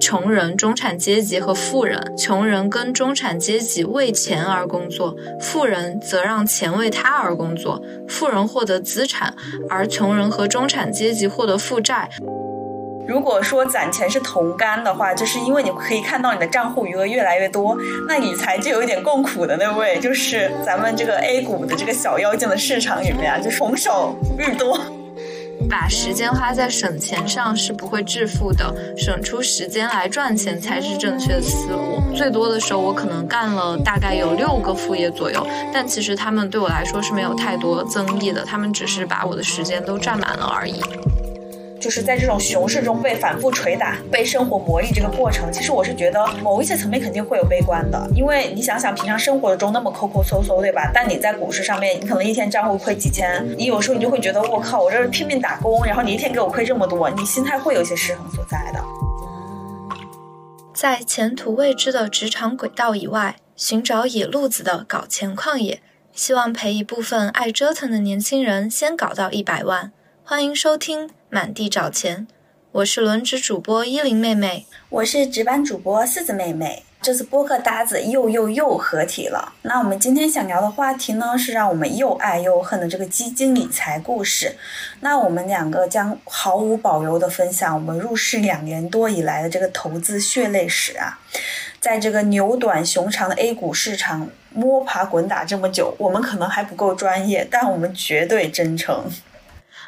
穷人、中产阶级和富人，穷人跟中产阶级为钱而工作，富人则让钱为他而工作。富人获得资产，而穷人和中产阶级获得负债。如果说攒钱是同甘的话，就是因为你可以看到你的账户余额越来越多，那理财就有一点共苦的那位，就是咱们这个 A 股的这个小妖精的市场里面啊，就是红手日多。把时间花在省钱上是不会致富的，省出时间来赚钱才是正确的思路。最多的时候，我可能干了大概有六个副业左右，但其实他们对我来说是没有太多增益的，他们只是把我的时间都占满了而已。就是在这种熊市中被反复捶打、被生活磨砺这个过程，其实我是觉得某一些层面肯定会有悲观的，因为你想想平常生活中那么抠抠搜搜，对吧？但你在股市上面，你可能一天账户亏几千，你有时候你就会觉得我靠，我这是拼命打工，然后你一天给我亏这么多，你心态会有些失衡所在的。在前途未知的职场轨道以外，寻找野路子的搞钱旷野，希望陪一部分爱折腾的年轻人先搞到一百万。欢迎收听。满地找钱，我是轮值主播依林妹妹，我是值班主播四子妹妹。这次播客搭子又又又合体了。那我们今天想聊的话题呢，是让我们又爱又恨的这个基金理财故事。那我们两个将毫无保留的分享我们入市两年多以来的这个投资血泪史啊。在这个牛短熊长的 A 股市场摸爬滚打这么久，我们可能还不够专业，但我们绝对真诚。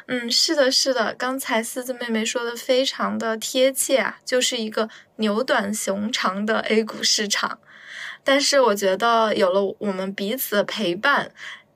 嗯，是的，是的，刚才四字妹妹说的非常的贴切啊，就是一个牛短熊长的 A 股市场。但是我觉得有了我们彼此的陪伴，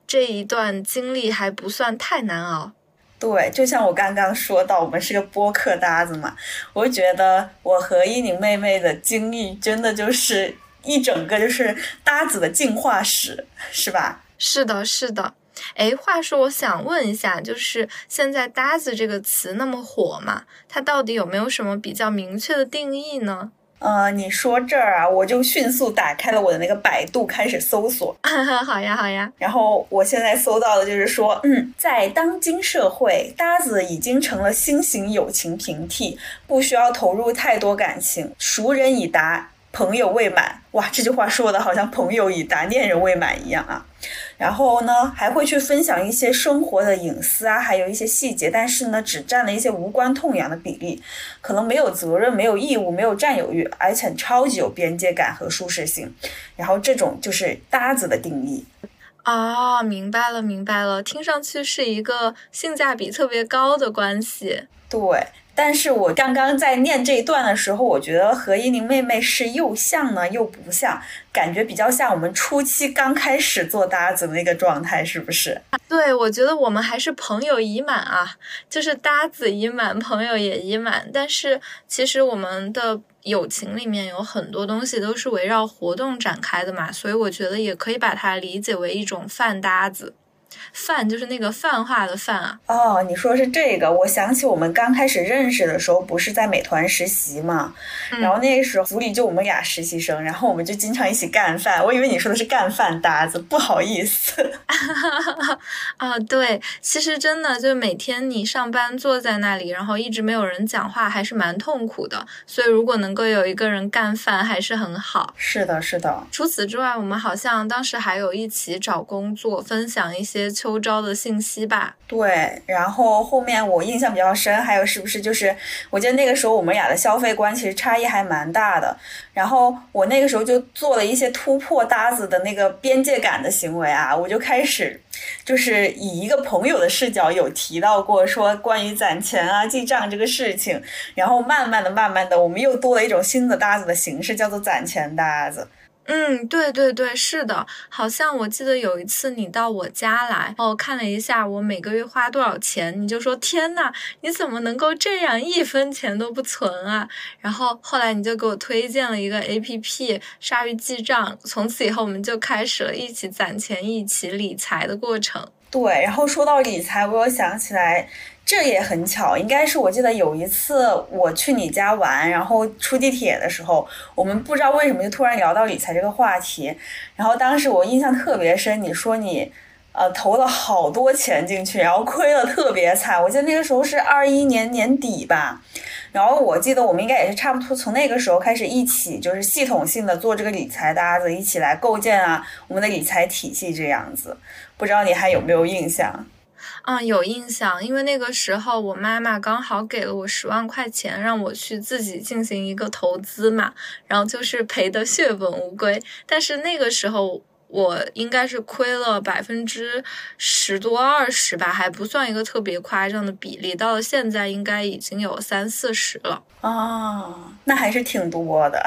这一段经历还不算太难熬。对，就像我刚刚说到，我们是个播客搭子嘛，我觉得我和依宁妹妹的经历真的就是一整个就是搭子的进化史，是吧？是的，是的。哎，话说，我想问一下，就是现在“搭子”这个词那么火嘛，它到底有没有什么比较明确的定义呢？呃，你说这儿啊，我就迅速打开了我的那个百度，开始搜索。好呀，好呀。然后我现在搜到的就是说，嗯，在当今社会，搭子已经成了新型友情平替，不需要投入太多感情，熟人已达。朋友未满，哇，这句话说的好像朋友已达，恋人未满一样啊。然后呢，还会去分享一些生活的隐私啊，还有一些细节，但是呢，只占了一些无关痛痒的比例，可能没有责任、没有义务、没有占有欲，而且超级有边界感和舒适性。然后这种就是搭子的定义。哦，明白了，明白了，听上去是一个性价比特别高的关系。对。但是我刚刚在念这一段的时候，我觉得和依宁妹妹是又像呢又不像，感觉比较像我们初期刚开始做搭子的那个状态，是不是？对，我觉得我们还是朋友已满啊，就是搭子已满，朋友也已满。但是其实我们的友情里面有很多东西都是围绕活动展开的嘛，所以我觉得也可以把它理解为一种饭搭子。泛就是那个泛化的泛啊！哦，你说是这个，我想起我们刚开始认识的时候，不是在美团实习嘛？然后那个时候组里就我们俩实习生，然后我们就经常一起干饭。我以为你说的是干饭搭子，不好意思。啊，对，其实真的就每天你上班坐在那里，然后一直没有人讲话，还是蛮痛苦的。所以如果能够有一个人干饭，还是很好。是的，是的。除此之外，我们好像当时还有一起找工作，分享一些。些秋招的信息吧，对，然后后面我印象比较深，还有是不是就是，我记得那个时候我们俩的消费观其实差异还蛮大的，然后我那个时候就做了一些突破搭子的那个边界感的行为啊，我就开始就是以一个朋友的视角有提到过说关于攒钱啊记账这个事情，然后慢慢的慢慢的我们又多了一种新的搭子的形式，叫做攒钱搭子。嗯，对对对，是的，好像我记得有一次你到我家来，哦，看了一下我每个月花多少钱，你就说天呐，你怎么能够这样一分钱都不存啊？然后后来你就给我推荐了一个 A P P 鲨鱼记账，从此以后我们就开始了一起攒钱、一起理财的过程。对，然后说到理财，我又想起来。这也很巧，应该是我记得有一次我去你家玩，然后出地铁的时候，我们不知道为什么就突然聊到理财这个话题，然后当时我印象特别深，你说你呃，投了好多钱进去，然后亏了特别惨。我记得那个时候是二一年年底吧，然后我记得我们应该也是差不多从那个时候开始一起就是系统性的做这个理财搭子，一起来构建啊我们的理财体系这样子。不知道你还有没有印象？嗯有印象，因为那个时候我妈妈刚好给了我十万块钱，让我去自己进行一个投资嘛，然后就是赔的血本无归。但是那个时候我应该是亏了百分之十多二十吧，还不算一个特别夸张的比例。到了现在，应该已经有三四十了。哦，那还是挺多的。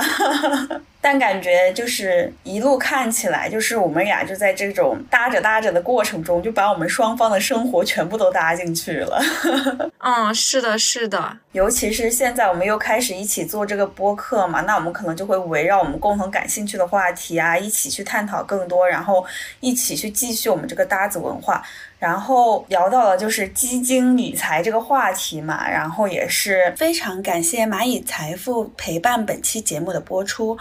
但感觉就是一路看起来，就是我们俩就在这种搭着搭着的过程中，就把我们双方的生活全部都搭进去了。嗯，是的，是的。尤其是现在我们又开始一起做这个播客嘛，那我们可能就会围绕我们共同感兴趣的话题啊，一起去探讨更多，然后一起去继续我们这个搭子文化。然后聊到了就是基金理财这个话题嘛，然后也是非常感谢蚂蚁财富陪伴本期节目的播出。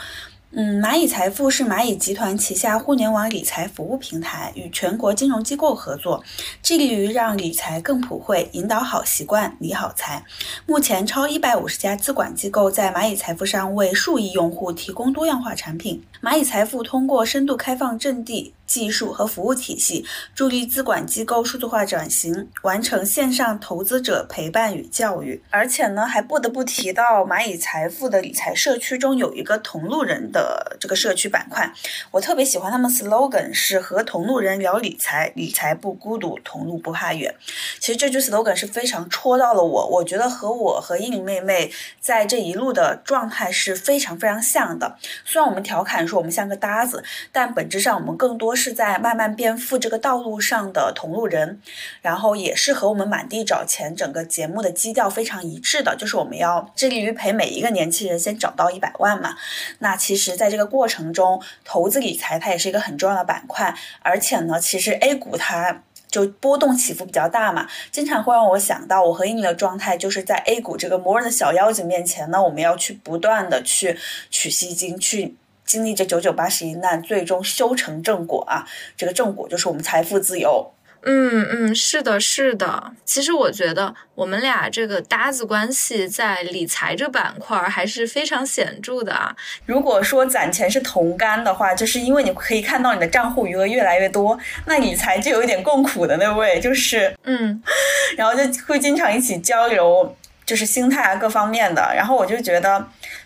嗯，蚂蚁财富是蚂蚁集团旗下互联网理财服务平台，与全国金融机构合作，致力于让理财更普惠，引导好习惯，理好财。目前，超一百五十家资管机构在蚂蚁财富上为数亿用户提供多样化产品。蚂蚁财富通过深度开放阵地。技术和服务体系，助力资管机构数字化转型，完成线上投资者陪伴与教育。而且呢，还不得不提到蚂蚁财富的理财社区中有一个同路人的呃这个社区板块，我特别喜欢他们 slogan 是和同路人聊理财，理财不孤独，同路不怕远。其实这句 slogan 是非常戳到了我，我觉得和我和英玲妹妹在这一路的状态是非常非常像的。虽然我们调侃说我们像个搭子，但本质上我们更多。是在慢慢变富这个道路上的同路人，然后也是和我们满地找钱整个节目的基调非常一致的，就是我们要致力于陪每一个年轻人先找到一百万嘛。那其实，在这个过程中，投资理财它也是一个很重要的板块，而且呢，其实 A 股它就波动起伏比较大嘛，经常会让我想到我和英语的状态，就是在 A 股这个魔人的小妖精面前呢，我们要去不断的去取西经去。经历这九九八十一难，最终修成正果啊！这个正果就是我们财富自由。嗯嗯，是的，是的。其实我觉得我们俩这个搭子关系在理财这板块还是非常显著的啊。如果说攒钱是同甘的话，就是因为你可以看到你的账户余额越来越多，那理财就有一点共苦的那位，就是嗯，然后就会经常一起交流。就是心态啊，各方面的。然后我就觉得，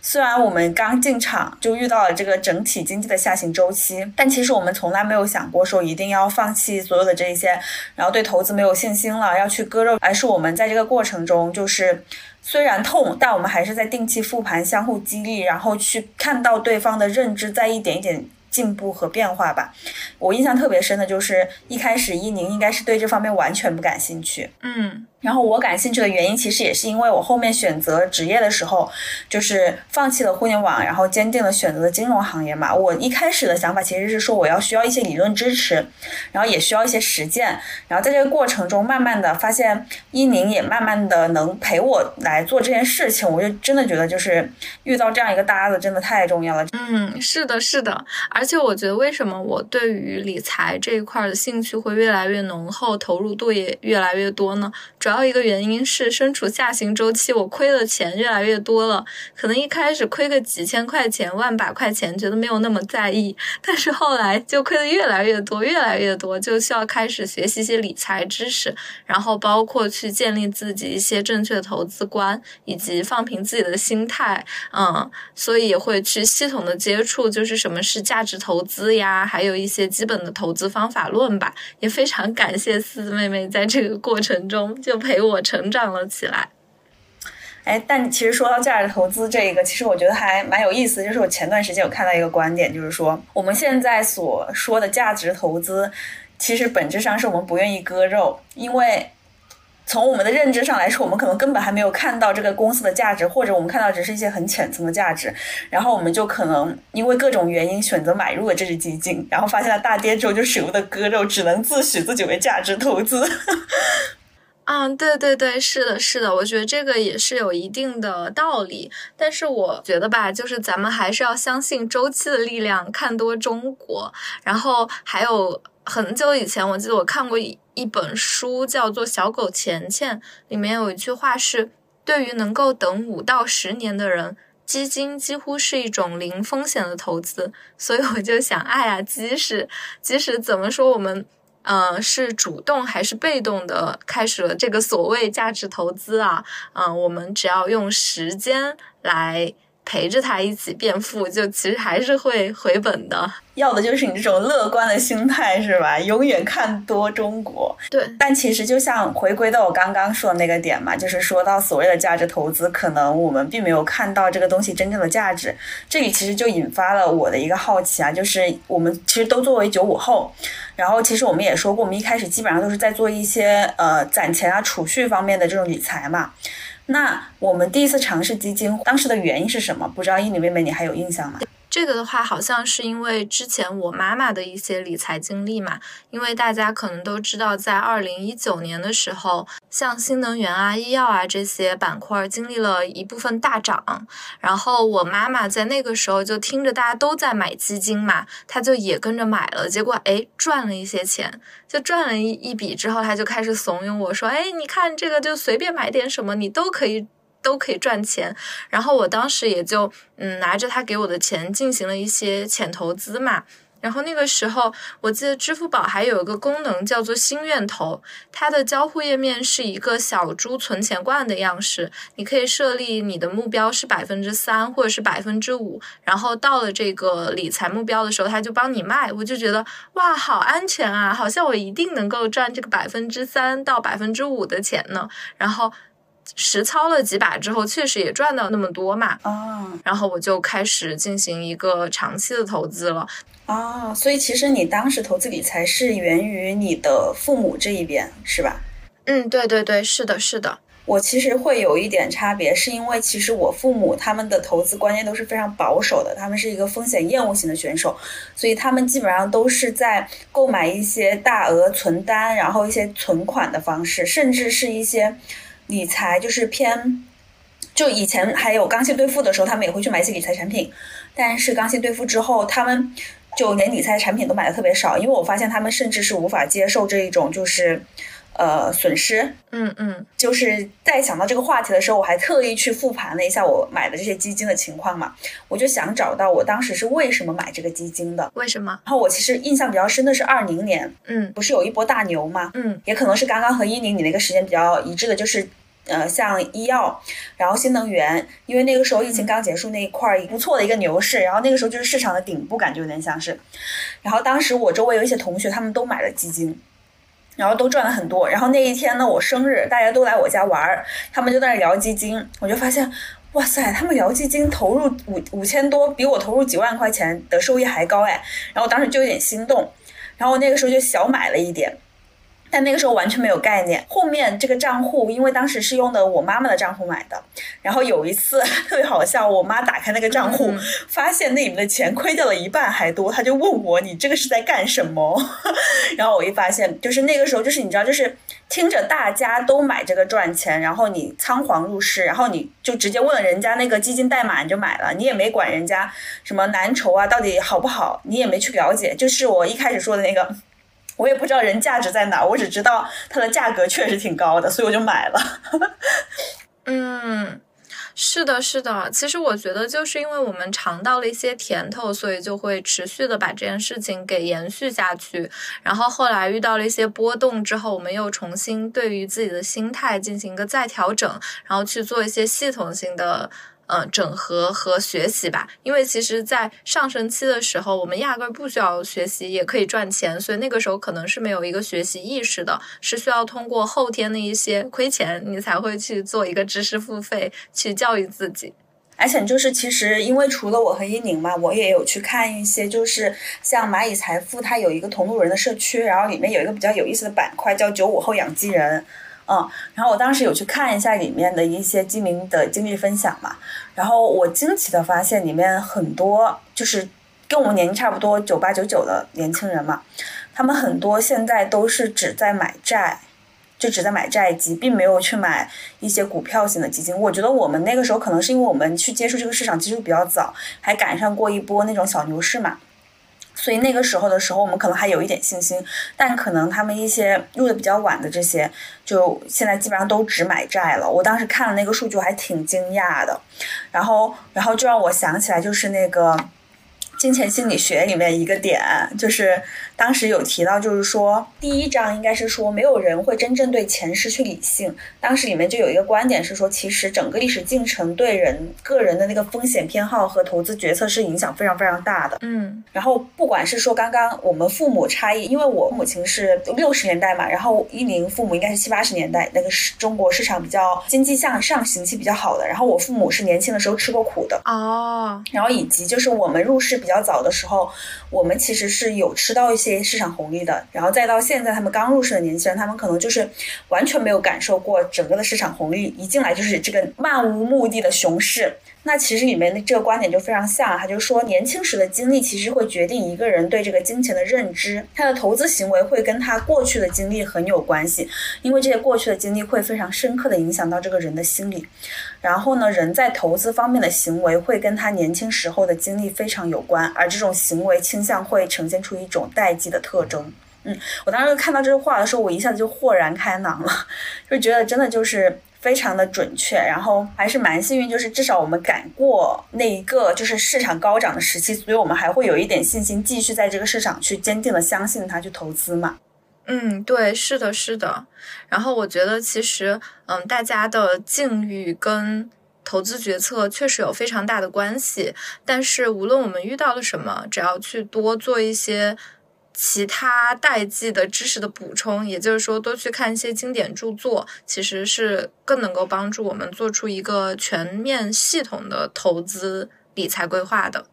虽然我们刚进场就遇到了这个整体经济的下行周期，但其实我们从来没有想过说一定要放弃所有的这一些，然后对投资没有信心了，要去割肉。而是我们在这个过程中，就是虽然痛，但我们还是在定期复盘，相互激励，然后去看到对方的认知在一点一点进步和变化吧。我印象特别深的就是一开始伊宁应该是对这方面完全不感兴趣。嗯。然后我感兴趣的原因，其实也是因为我后面选择职业的时候，就是放弃了互联网，然后坚定了选择的金融行业嘛。我一开始的想法其实是说，我要需要一些理论支持，然后也需要一些实践。然后在这个过程中，慢慢的发现伊宁也慢慢的能陪我来做这件事情，我就真的觉得就是遇到这样一个搭子真的太重要了。嗯，是的，是的。而且我觉得为什么我对于理财这一块的兴趣会越来越浓厚，投入度也越来越多呢？主要。一个原因是身处下行周期，我亏的钱越来越多了。可能一开始亏个几千块钱、万把块钱，觉得没有那么在意，但是后来就亏的越来越多、越来越多，就需要开始学习一些理财知识，然后包括去建立自己一些正确的投资观，以及放平自己的心态。嗯，所以也会去系统的接触，就是什么是价值投资呀，还有一些基本的投资方法论吧。也非常感谢四子妹妹在这个过程中就。陪我成长了起来，哎，但其实说到价值投资这一个，其实我觉得还蛮有意思。就是我前段时间有看到一个观点，就是说我们现在所说的价值投资，其实本质上是我们不愿意割肉，因为从我们的认知上来说，我们可能根本还没有看到这个公司的价值，或者我们看到只是一些很浅层的价值，然后我们就可能因为各种原因选择买入了这只基金，然后发现了大跌之后就舍不得割肉，只能自诩自己为价值投资。嗯，对对对，是的，是的，我觉得这个也是有一定的道理。但是我觉得吧，就是咱们还是要相信周期的力量，看多中国。然后还有很久以前，我记得我看过一一本书，叫做《小狗钱钱》，里面有一句话是：对于能够等五到十年的人，基金几乎是一种零风险的投资。所以我就想，哎呀，即使即使怎么说，我们。呃，是主动还是被动的开始了这个所谓价值投资啊？嗯，我们只要用时间来。陪着他一起变富，就其实还是会回本的。要的就是你这种乐观的心态，是吧？永远看多中国。对。但其实就像回归到我刚刚说的那个点嘛，就是说到所谓的价值投资，可能我们并没有看到这个东西真正的价值。这里其实就引发了我的一个好奇啊，就是我们其实都作为九五后，然后其实我们也说过，我们一开始基本上都是在做一些呃攒钱啊、储蓄方面的这种理财嘛。那我们第一次尝试基金，当时的原因是什么？不知道伊妮妹妹你还有印象吗？这个的话，好像是因为之前我妈妈的一些理财经历嘛。因为大家可能都知道，在二零一九年的时候，像新能源啊、医药啊这些板块经历了一部分大涨，然后我妈妈在那个时候就听着大家都在买基金嘛，她就也跟着买了，结果哎赚了一些钱，就赚了一一笔之后，她就开始怂恿我说：“哎，你看这个就随便买点什么，你都可以。”都可以赚钱，然后我当时也就嗯拿着他给我的钱进行了一些浅投资嘛。然后那个时候，我记得支付宝还有一个功能叫做心愿投，它的交互页面是一个小猪存钱罐的样式，你可以设立你的目标是百分之三或者是百分之五，然后到了这个理财目标的时候，它就帮你卖。我就觉得哇，好安全啊，好像我一定能够赚这个百分之三到百分之五的钱呢。然后。实操了几把之后，确实也赚到那么多嘛。哦，然后我就开始进行一个长期的投资了。哦，所以其实你当时投资理财是源于你的父母这一边，是吧？嗯，对对对，是的，是的。我其实会有一点差别，是因为其实我父母他们的投资观念都是非常保守的，他们是一个风险厌恶型的选手，所以他们基本上都是在购买一些大额存单，然后一些存款的方式，甚至是一些。理财就是偏，就以前还有刚性兑付的时候，他们也会去买一些理财产品，但是刚性兑付之后，他们就连理财产品都买的特别少，因为我发现他们甚至是无法接受这一种就是，呃，损失。嗯嗯。就是在想到这个话题的时候，我还特意去复盘了一下我买的这些基金的情况嘛，我就想找到我当时是为什么买这个基金的。为什么？然后我其实印象比较深的是二零年，嗯，不是有一波大牛嘛，嗯，也可能是刚刚和一宁你那个时间比较一致的，就是。呃，像医药，然后新能源，因为那个时候疫情刚结束那一块儿不错的一个牛市，然后那个时候就是市场的顶部，感觉有点像是。然后当时我周围有一些同学，他们都买了基金，然后都赚了很多。然后那一天呢，我生日，大家都来我家玩儿，他们就在那聊基金，我就发现，哇塞，他们聊基金投入五五千多，比我投入几万块钱的收益还高哎。然后我当时就有点心动，然后我那个时候就小买了一点。但那个时候完全没有概念。后面这个账户，因为当时是用的我妈妈的账户买的，然后有一次 特别好笑，我妈打开那个账户，发现那里面的钱亏掉了一半还多，她就问我：“你这个是在干什么？” 然后我一发现，就是那个时候，就是你知道，就是听着大家都买这个赚钱，然后你仓皇入市，然后你就直接问了人家那个基金代码你就买了，你也没管人家什么蓝筹啊到底好不好，你也没去了解，就是我一开始说的那个。我也不知道人价值在哪，我只知道它的价格确实挺高的，所以我就买了。嗯，是的，是的。其实我觉得，就是因为我们尝到了一些甜头，所以就会持续的把这件事情给延续下去。然后后来遇到了一些波动之后，我们又重新对于自己的心态进行一个再调整，然后去做一些系统性的。嗯，整合和学习吧，因为其实，在上升期的时候，我们压根不需要学习也可以赚钱，所以那个时候可能是没有一个学习意识的，是需要通过后天的一些亏钱，你才会去做一个知识付费，去教育自己。而且就是，其实因为除了我和伊宁嘛，我也有去看一些，就是像蚂蚁财富，它有一个同路人的社区，然后里面有一个比较有意思的板块叫九五后养鸡人。嗯，然后我当时有去看一下里面的一些基民的经历分享嘛，然后我惊奇的发现里面很多就是跟我们年龄差不多九八九九的年轻人嘛，他们很多现在都是只在买债。就只在买债基，并没有去买一些股票型的基金。我觉得我们那个时候可能是因为我们去接触这个市场其实比较早，还赶上过一波那种小牛市嘛。所以那个时候的时候，我们可能还有一点信心，但可能他们一些入的比较晚的这些，就现在基本上都只买债了。我当时看了那个数据，还挺惊讶的。然后，然后就让我想起来，就是那个。金钱心理学里面一个点，就是当时有提到，就是说第一章应该是说没有人会真正对钱失去理性。当时里面就有一个观点是说，其实整个历史进程对人个人的那个风险偏好和投资决策是影响非常非常大的。嗯，然后不管是说刚刚我们父母差异，因为我母亲是六十年代嘛，然后一宁父母应该是七八十年代，那个是中国市场比较经济向上行期比较好的。然后我父母是年轻的时候吃过苦的哦，然后以及就是我们入市。比较早的时候，我们其实是有吃到一些市场红利的，然后再到现在，他们刚入市的年轻人，他们可能就是完全没有感受过整个的市场红利，一进来就是这个漫无目的的熊市。那其实里面的这个观点就非常像，他就说年轻时的经历其实会决定一个人对这个金钱的认知，他的投资行为会跟他过去的经历很有关系，因为这些过去的经历会非常深刻的影响到这个人的心理。然后呢，人在投资方面的行为会跟他年轻时候的经历非常有关，而这种行为倾向会呈现出一种代际的特征。嗯，我当时看到这句话的时候，我一下子就豁然开朗了，就觉得真的就是。非常的准确，然后还是蛮幸运，就是至少我们赶过那一个就是市场高涨的时期，所以我们还会有一点信心，继续在这个市场去坚定的相信它，去投资嘛。嗯，对，是的，是的。然后我觉得其实，嗯，大家的境遇跟投资决策确实有非常大的关系，但是无论我们遇到了什么，只要去多做一些。其他代际的知识的补充，也就是说，多去看一些经典著作，其实是更能够帮助我们做出一个全面系统的投资理财规划的。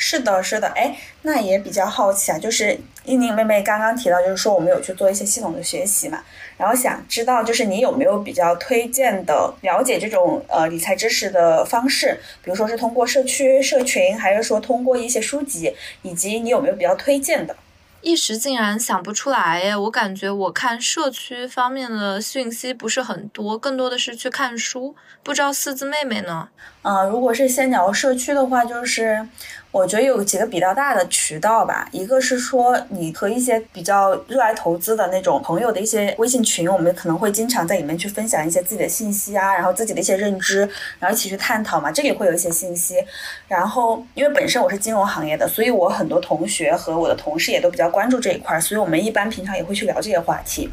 是的，是的，哎，那也比较好奇啊，就是依宁妹妹刚刚提到，就是说我们有去做一些系统的学习嘛，然后想知道，就是你有没有比较推荐的了解这种呃理财知识的方式，比如说是通过社区社群，还是说通过一些书籍，以及你有没有比较推荐的？一时竟然想不出来耶！我感觉我看社区方面的讯息不是很多，更多的是去看书。不知道四字妹妹呢？嗯，如果是先聊社区的话，就是。我觉得有几个比较大的渠道吧，一个是说你和一些比较热爱投资的那种朋友的一些微信群，我们可能会经常在里面去分享一些自己的信息啊，然后自己的一些认知，然后一起去探讨嘛，这里会有一些信息。然后因为本身我是金融行业的，所以我很多同学和我的同事也都比较关注这一块，所以我们一般平常也会去聊这些话题。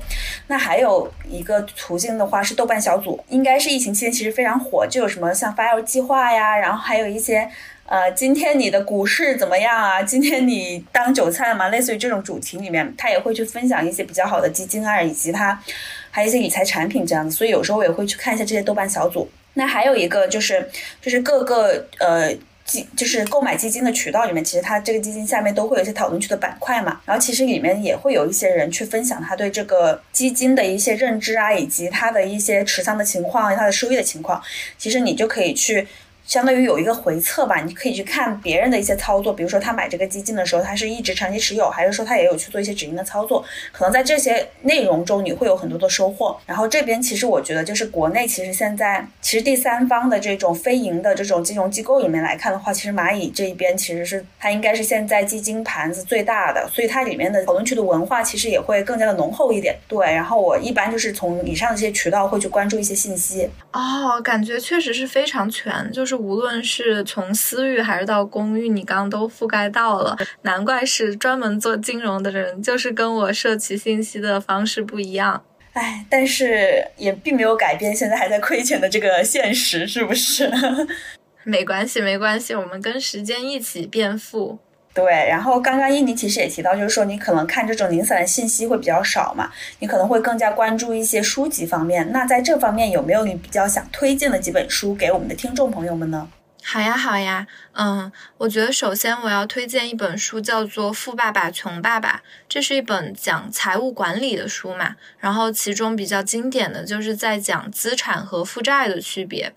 那还有一个途径的话是豆瓣小组，应该是疫情期间其实非常火，就有什么像发 L 计划呀，然后还有一些。呃，今天你的股市怎么样啊？今天你当韭菜了吗？类似于这种主题里面，他也会去分享一些比较好的基金啊，以及他还有一些理财产品这样子。所以有时候我也会去看一下这些豆瓣小组。那还有一个就是，就是各个呃基，就是购买基金的渠道里面，其实它这个基金下面都会有一些讨论区的板块嘛。然后其实里面也会有一些人去分享他对这个基金的一些认知啊，以及他的一些持仓的情况、他的收益的情况。其实你就可以去。相当于有一个回测吧，你可以去看别人的一些操作，比如说他买这个基金的时候，他是一直长期持有，还是说他也有去做一些止盈的操作？可能在这些内容中你会有很多的收获。然后这边其实我觉得，就是国内其实现在其实第三方的这种非盈的这种金融机构里面来看的话，其实蚂蚁这一边其实是它应该是现在基金盘子最大的，所以它里面的讨论区的文化其实也会更加的浓厚一点。对，然后我一般就是从以上的这些渠道会去关注一些信息。哦，感觉确实是非常全，就是。无论是从私域还是到公域，你刚刚都覆盖到了，难怪是专门做金融的人，就是跟我摄取信息的方式不一样。哎，但是也并没有改变现在还在亏钱的这个现实，是不是？没关系，没关系，我们跟时间一起变富。对，然后刚刚印尼其实也提到，就是说你可能看这种零散的信息会比较少嘛，你可能会更加关注一些书籍方面。那在这方面有没有你比较想推荐的几本书给我们的听众朋友们呢？好呀，好呀，嗯，我觉得首先我要推荐一本书，叫做《富爸爸穷爸爸》，这是一本讲财务管理的书嘛，然后其中比较经典的就是在讲资产和负债的区别。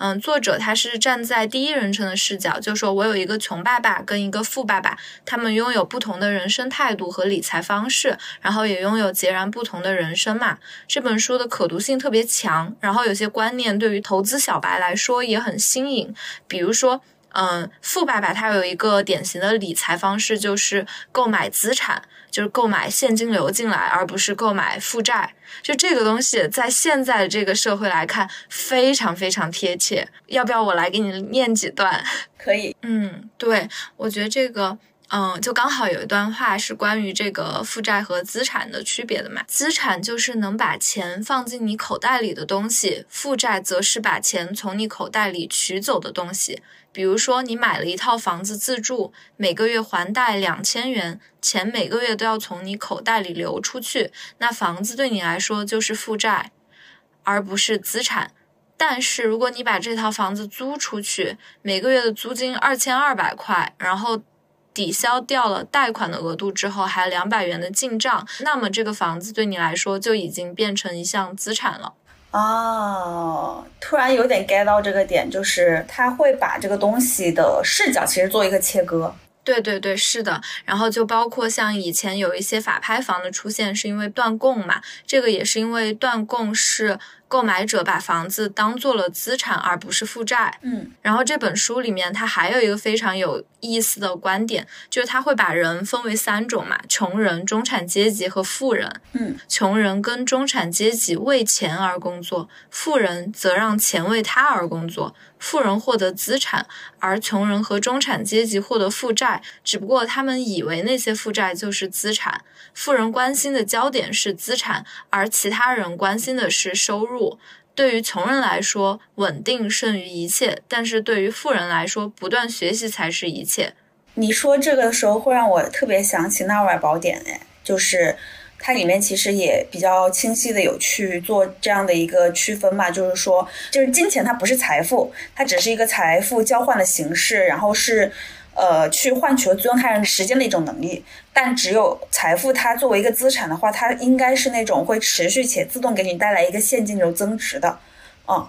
嗯，作者他是站在第一人称的视角，就说我有一个穷爸爸跟一个富爸爸，他们拥有不同的人生态度和理财方式，然后也拥有截然不同的人生嘛。这本书的可读性特别强，然后有些观念对于投资小白来说也很新颖，比如说。嗯，富爸爸他有一个典型的理财方式，就是购买资产，就是购买现金流进来，而不是购买负债。就这个东西，在现在的这个社会来看，非常非常贴切。要不要我来给你念几段？可以。嗯，对，我觉得这个。嗯，就刚好有一段话是关于这个负债和资产的区别的嘛。资产就是能把钱放进你口袋里的东西，负债则是把钱从你口袋里取走的东西。比如说，你买了一套房子自住，每个月还贷两千元，钱每个月都要从你口袋里流出去，那房子对你来说就是负债，而不是资产。但是如果你把这套房子租出去，每个月的租金二千二百块，然后。抵消掉了贷款的额度之后，还有两百元的进账，那么这个房子对你来说就已经变成一项资产了。哦，突然有点 get 到这个点，就是他会把这个东西的视角其实做一个切割。对对对，是的。然后就包括像以前有一些法拍房的出现，是因为断供嘛，这个也是因为断供是。购买者把房子当做了资产，而不是负债。嗯，然后这本书里面，它还有一个非常有意思的观点，就是他会把人分为三种嘛：穷人、中产阶级和富人。嗯，穷人跟中产阶级为钱而工作，富人则让钱为他而工作。富人获得资产，而穷人和中产阶级获得负债，只不过他们以为那些负债就是资产。富人关心的焦点是资产，而其他人关心的是收入。对于穷人来说，稳定胜于一切；但是对于富人来说，不断学习才是一切。你说这个的时候，会让我特别想起《纳瓦尔宝典》哎，就是它里面其实也比较清晰的有去做这样的一个区分嘛，就是说，就是金钱它不是财富，它只是一个财富交换的形式，然后是。呃，去换取了尊重他人时间的一种能力，但只有财富，它作为一个资产的话，它应该是那种会持续且自动给你带来一个现金流增值的，嗯，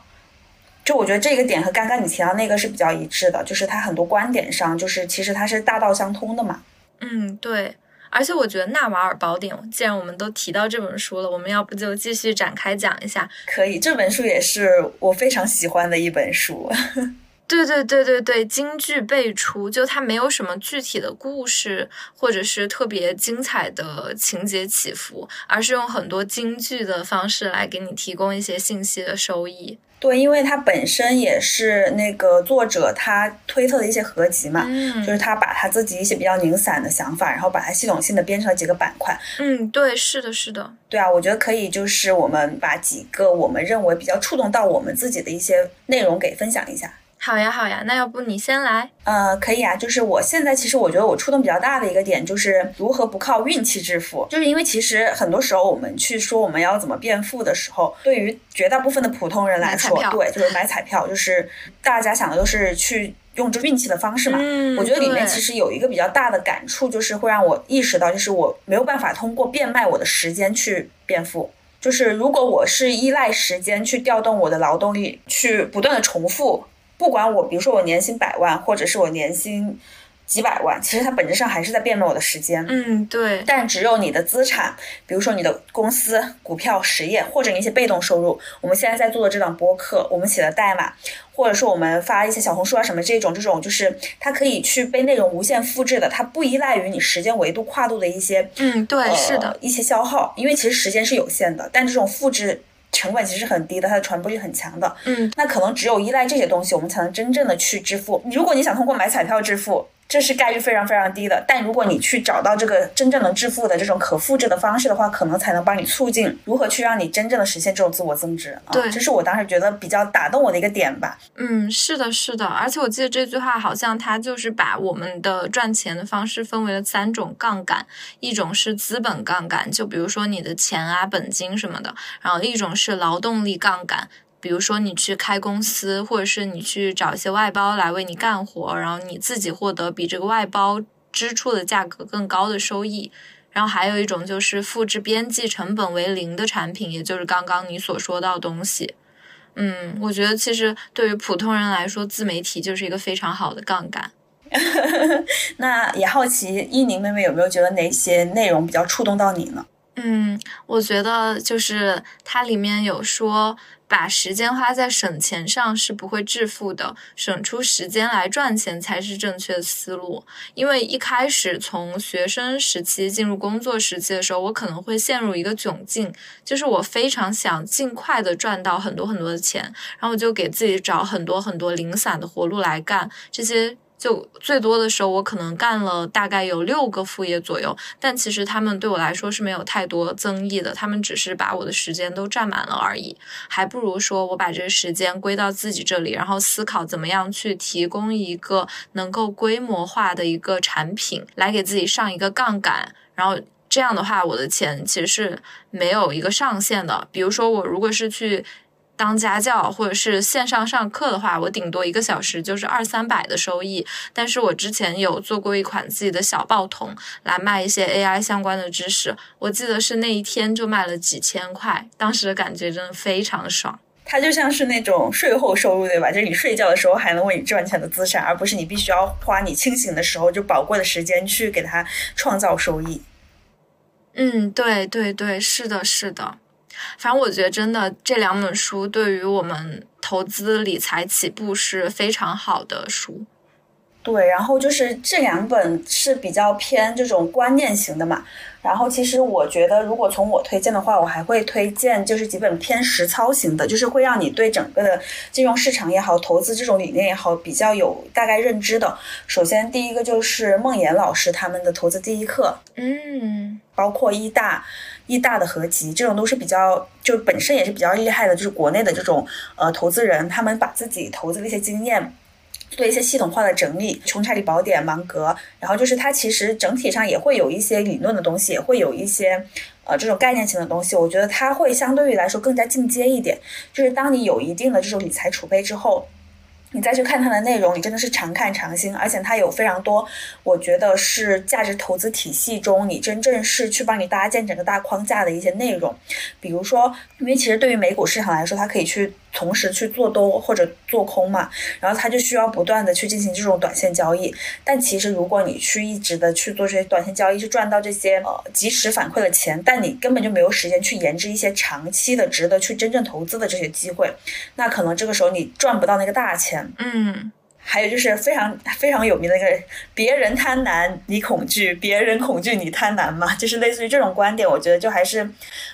就我觉得这个点和刚刚你提到那个是比较一致的，就是它很多观点上，就是其实它是大道相通的嘛。嗯，对，而且我觉得《纳瓦尔宝典》，既然我们都提到这本书了，我们要不就继续展开讲一下？可以，这本书也是我非常喜欢的一本书。对对对对对，京剧辈出，就它没有什么具体的故事，或者是特别精彩的情节起伏，而是用很多京剧的方式来给你提供一些信息的收益。对，因为它本身也是那个作者他推特的一些合集嘛，嗯，就是他把他自己一些比较零散的想法，然后把它系统性的编成了几个板块。嗯，对，是的，是的。对啊，我觉得可以，就是我们把几个我们认为比较触动到我们自己的一些内容给分享一下。好呀，好呀，那要不你先来？呃，可以啊，就是我现在其实我觉得我触动比较大的一个点，就是如何不靠运气致富。就是因为其实很多时候我们去说我们要怎么变富的时候，对于绝大部分的普通人来说，对，就是买彩票，就是大家想的都是去用这运气的方式嘛。嗯，我觉得里面其实有一个比较大的感触，就是会让我意识到，就是我没有办法通过变卖我的时间去变富。就是如果我是依赖时间去调动我的劳动力，去不断的重复。不管我，比如说我年薪百万，或者是我年薪几百万，其实它本质上还是在变卖我的时间。嗯，对。但只有你的资产，比如说你的公司、股票、实业，或者你一些被动收入，我们现在在做的这档播客，我们写的代码，或者说我们发一些小红书啊什么这种，这种就是它可以去被内容无限复制的，它不依赖于你时间维度跨度的一些，嗯，对，是的，一些消耗，因为其实时间是有限的，但这种复制。成本其实很低的，它的传播力很强的。嗯，那可能只有依赖这些东西，我们才能真正的去致富。如果你想通过买彩票致富，这是概率非常非常低的，但如果你去找到这个真正能致富的这种可复制的方式的话，可能才能帮你促进如何去让你真正的实现这种自我增值。对，这是我当时觉得比较打动我的一个点吧。嗯，是的，是的，而且我记得这句话好像它就是把我们的赚钱的方式分为了三种杠杆，一种是资本杠杆，就比如说你的钱啊、本金什么的，然后一种是劳动力杠杆。比如说，你去开公司，或者是你去找一些外包来为你干活，然后你自己获得比这个外包支出的价格更高的收益。然后还有一种就是复制边际成本为零的产品，也就是刚刚你所说到的东西。嗯，我觉得其实对于普通人来说，自媒体就是一个非常好的杠杆。那也好奇伊宁妹妹有没有觉得哪些内容比较触动到你呢？嗯，我觉得就是它里面有说，把时间花在省钱上是不会致富的，省出时间来赚钱才是正确的思路。因为一开始从学生时期进入工作时期的时候，我可能会陷入一个窘境，就是我非常想尽快的赚到很多很多的钱，然后我就给自己找很多很多零散的活路来干这些。就最多的时候，我可能干了大概有六个副业左右，但其实他们对我来说是没有太多增益的，他们只是把我的时间都占满了而已，还不如说我把这个时间归到自己这里，然后思考怎么样去提供一个能够规模化的一个产品，来给自己上一个杠杆，然后这样的话，我的钱其实是没有一个上限的。比如说，我如果是去。当家教或者是线上上课的话，我顶多一个小时就是二三百的收益。但是我之前有做过一款自己的小报童，来卖一些 AI 相关的知识，我记得是那一天就卖了几千块，当时的感觉真的非常爽。它就像是那种税后收入，对吧？就是你睡觉的时候还能为你赚钱的资产，而不是你必须要花你清醒的时候就宝贵的时间去给它创造收益。嗯，对对对，是的，是的。反正我觉得，真的这两本书对于我们投资理财起步是非常好的书。对，然后就是这两本是比较偏这种观念型的嘛。然后其实我觉得，如果从我推荐的话，我还会推荐就是几本偏实操型的，就是会让你对整个的金融市场也好，投资这种理念也好，比较有大概认知的。首先第一个就是孟岩老师他们的投资第一课，嗯，包括一大。一大的合集，这种都是比较，就本身也是比较厉害的，就是国内的这种呃投资人，他们把自己投资的一些经验做一些系统化的整理，《穷查理宝典》芒格，然后就是它其实整体上也会有一些理论的东西，也会有一些呃这种概念型的东西，我觉得它会相对于来说更加进阶一点，就是当你有一定的这种理财储备之后。你再去看它的内容，你真的是常看常新，而且它有非常多，我觉得是价值投资体系中你真正是去帮你搭建整个大框架的一些内容，比如说，因为其实对于美股市场来说，它可以去。同时去做多或者做空嘛，然后它就需要不断的去进行这种短线交易。但其实如果你去一直的去做这些短线交易，去赚到这些呃及时反馈的钱，但你根本就没有时间去研制一些长期的值得去真正投资的这些机会，那可能这个时候你赚不到那个大钱。嗯。还有就是非常非常有名的一个，别人贪婪你恐惧，别人恐惧你贪婪嘛，就是类似于这种观点，我觉得就还是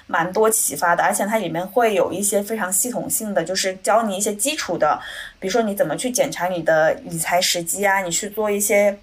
蛮多启发的，而且它里面会有一些非常系统性的，就是教你一些基础的，比如说你怎么去检查你的理财时机啊，你去做一些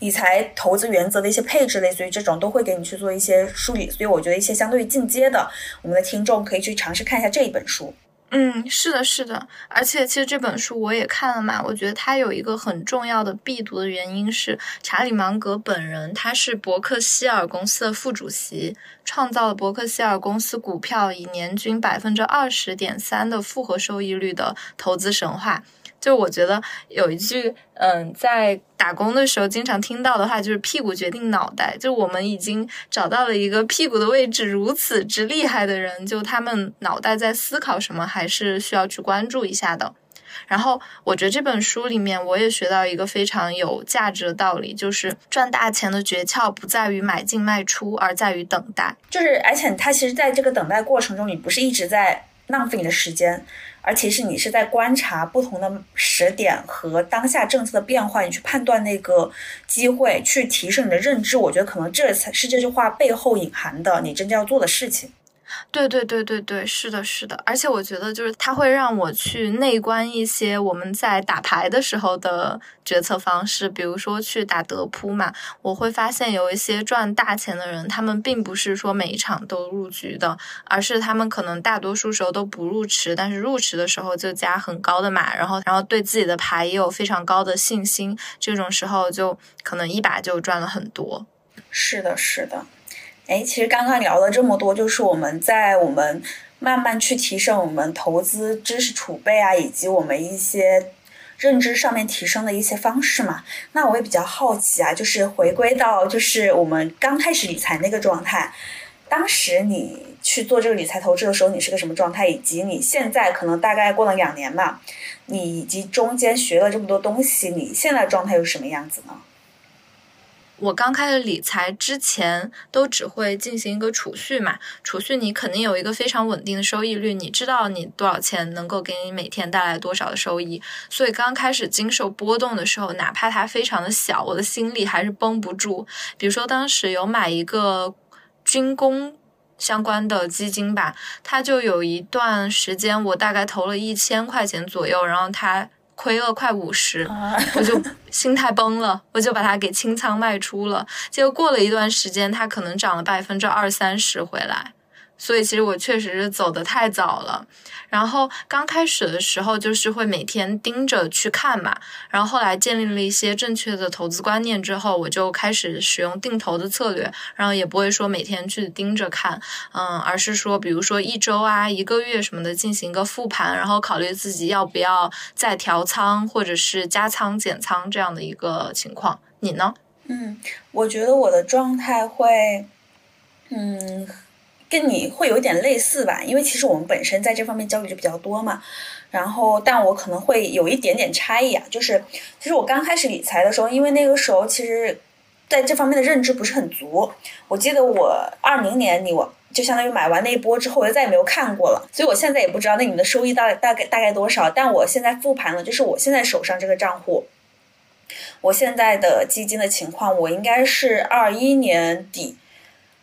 理财投资原则的一些配置，类似于这种都会给你去做一些梳理，所以我觉得一些相对于进阶的，我们的听众可以去尝试看一下这一本书。嗯，是的，是的，而且其实这本书我也看了嘛，我觉得它有一个很重要的必读的原因是，查理芒格本人他是伯克希尔公司的副主席，创造了伯克希尔公司股票以年均百分之二十点三的复合收益率的投资神话。就我觉得有一句，嗯，在打工的时候经常听到的话，就是屁股决定脑袋。就我们已经找到了一个屁股的位置如此之厉害的人，就他们脑袋在思考什么，还是需要去关注一下的。然后我觉得这本书里面我也学到一个非常有价值的道理，就是赚大钱的诀窍不在于买进卖出，而在于等待。就是，而且它其实在这个等待过程中，你不是一直在浪费你的时间。而其实你是在观察不同的时点和当下政策的变化，你去判断那个机会，去提升你的认知。我觉得可能这才是这句话背后隐含的你真正要做的事情。对对对对对，是的，是的，而且我觉得就是它会让我去内观一些我们在打牌的时候的决策方式，比如说去打德扑嘛，我会发现有一些赚大钱的人，他们并不是说每一场都入局的，而是他们可能大多数时候都不入池，但是入池的时候就加很高的码，然后然后对自己的牌也有非常高的信心，这种时候就可能一把就赚了很多。是的，是的。哎，其实刚刚聊了这么多，就是我们在我们慢慢去提升我们投资知识储备啊，以及我们一些认知上面提升的一些方式嘛。那我也比较好奇啊，就是回归到就是我们刚开始理财那个状态，当时你去做这个理财投资的时候，你是个什么状态？以及你现在可能大概过了两年嘛，你以及中间学了这么多东西，你现在状态又是什么样子呢？我刚开始理财之前，都只会进行一个储蓄嘛。储蓄你肯定有一个非常稳定的收益率，你知道你多少钱能够给你每天带来多少的收益。所以刚开始经受波动的时候，哪怕它非常的小，我的心里还是绷不住。比如说当时有买一个军工相关的基金吧，它就有一段时间我大概投了一千块钱左右，然后它。亏了快五十，我就心态崩了，我就把它给清仓卖出了。结果过了一段时间，它可能涨了百分之二三十回来。所以其实我确实是走得太早了，然后刚开始的时候就是会每天盯着去看嘛，然后后来建立了一些正确的投资观念之后，我就开始使用定投的策略，然后也不会说每天去盯着看，嗯，而是说比如说一周啊、一个月什么的进行一个复盘，然后考虑自己要不要再调仓或者是加仓减仓这样的一个情况。你呢？嗯，我觉得我的状态会，嗯。跟你会有点类似吧，因为其实我们本身在这方面交流就比较多嘛。然后，但我可能会有一点点差异啊，就是其实我刚开始理财的时候，因为那个时候其实在这方面的认知不是很足。我记得我二零年你我就相当于买完那一波之后，我就再也没有看过了，所以我现在也不知道那你们的收益大大概大概多少。但我现在复盘了，就是我现在手上这个账户，我现在的基金的情况，我应该是二一年底。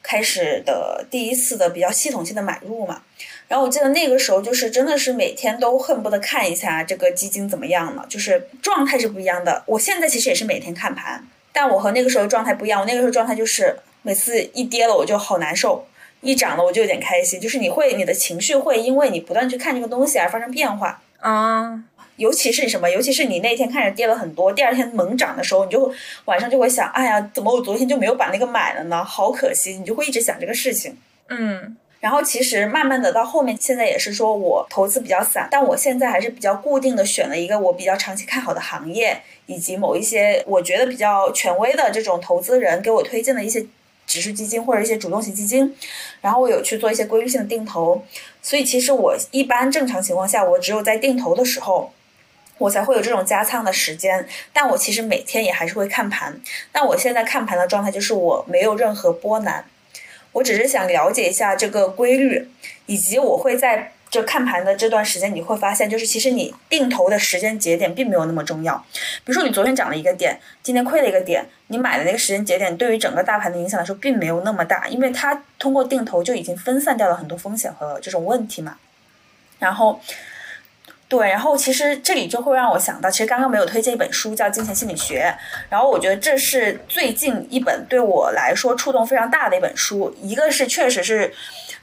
开始的第一次的比较系统性的买入嘛，然后我记得那个时候就是真的是每天都恨不得看一下这个基金怎么样了，就是状态是不一样的。我现在其实也是每天看盘，但我和那个时候状态不一样。我那个时候状态就是每次一跌了我就好难受，一涨了我就有点开心，就是你会你的情绪会因为你不断去看这个东西而发生变化啊。尤其是什么？尤其是你那天看着跌了很多，第二天猛涨的时候，你就晚上就会想：哎呀，怎么我昨天就没有把那个买了呢？好可惜！你就会一直想这个事情。嗯。然后其实慢慢的到后面，现在也是说我投资比较散，但我现在还是比较固定的选了一个我比较长期看好的行业，以及某一些我觉得比较权威的这种投资人给我推荐的一些指数基金或者一些主动型基金，然后我有去做一些规律性的定投。所以其实我一般正常情况下，我只有在定投的时候。我才会有这种加仓的时间，但我其实每天也还是会看盘。但我现在看盘的状态就是我没有任何波澜，我只是想了解一下这个规律，以及我会在这看盘的这段时间，你会发现就是其实你定投的时间节点并没有那么重要。比如说你昨天涨了一个点，今天亏了一个点，你买的那个时间节点对于整个大盘的影响来说并没有那么大，因为它通过定投就已经分散掉了很多风险和这种问题嘛。然后。对，然后其实这里就会让我想到，其实刚刚没有推荐一本书叫《金钱心理学》，然后我觉得这是最近一本对我来说触动非常大的一本书。一个是确实是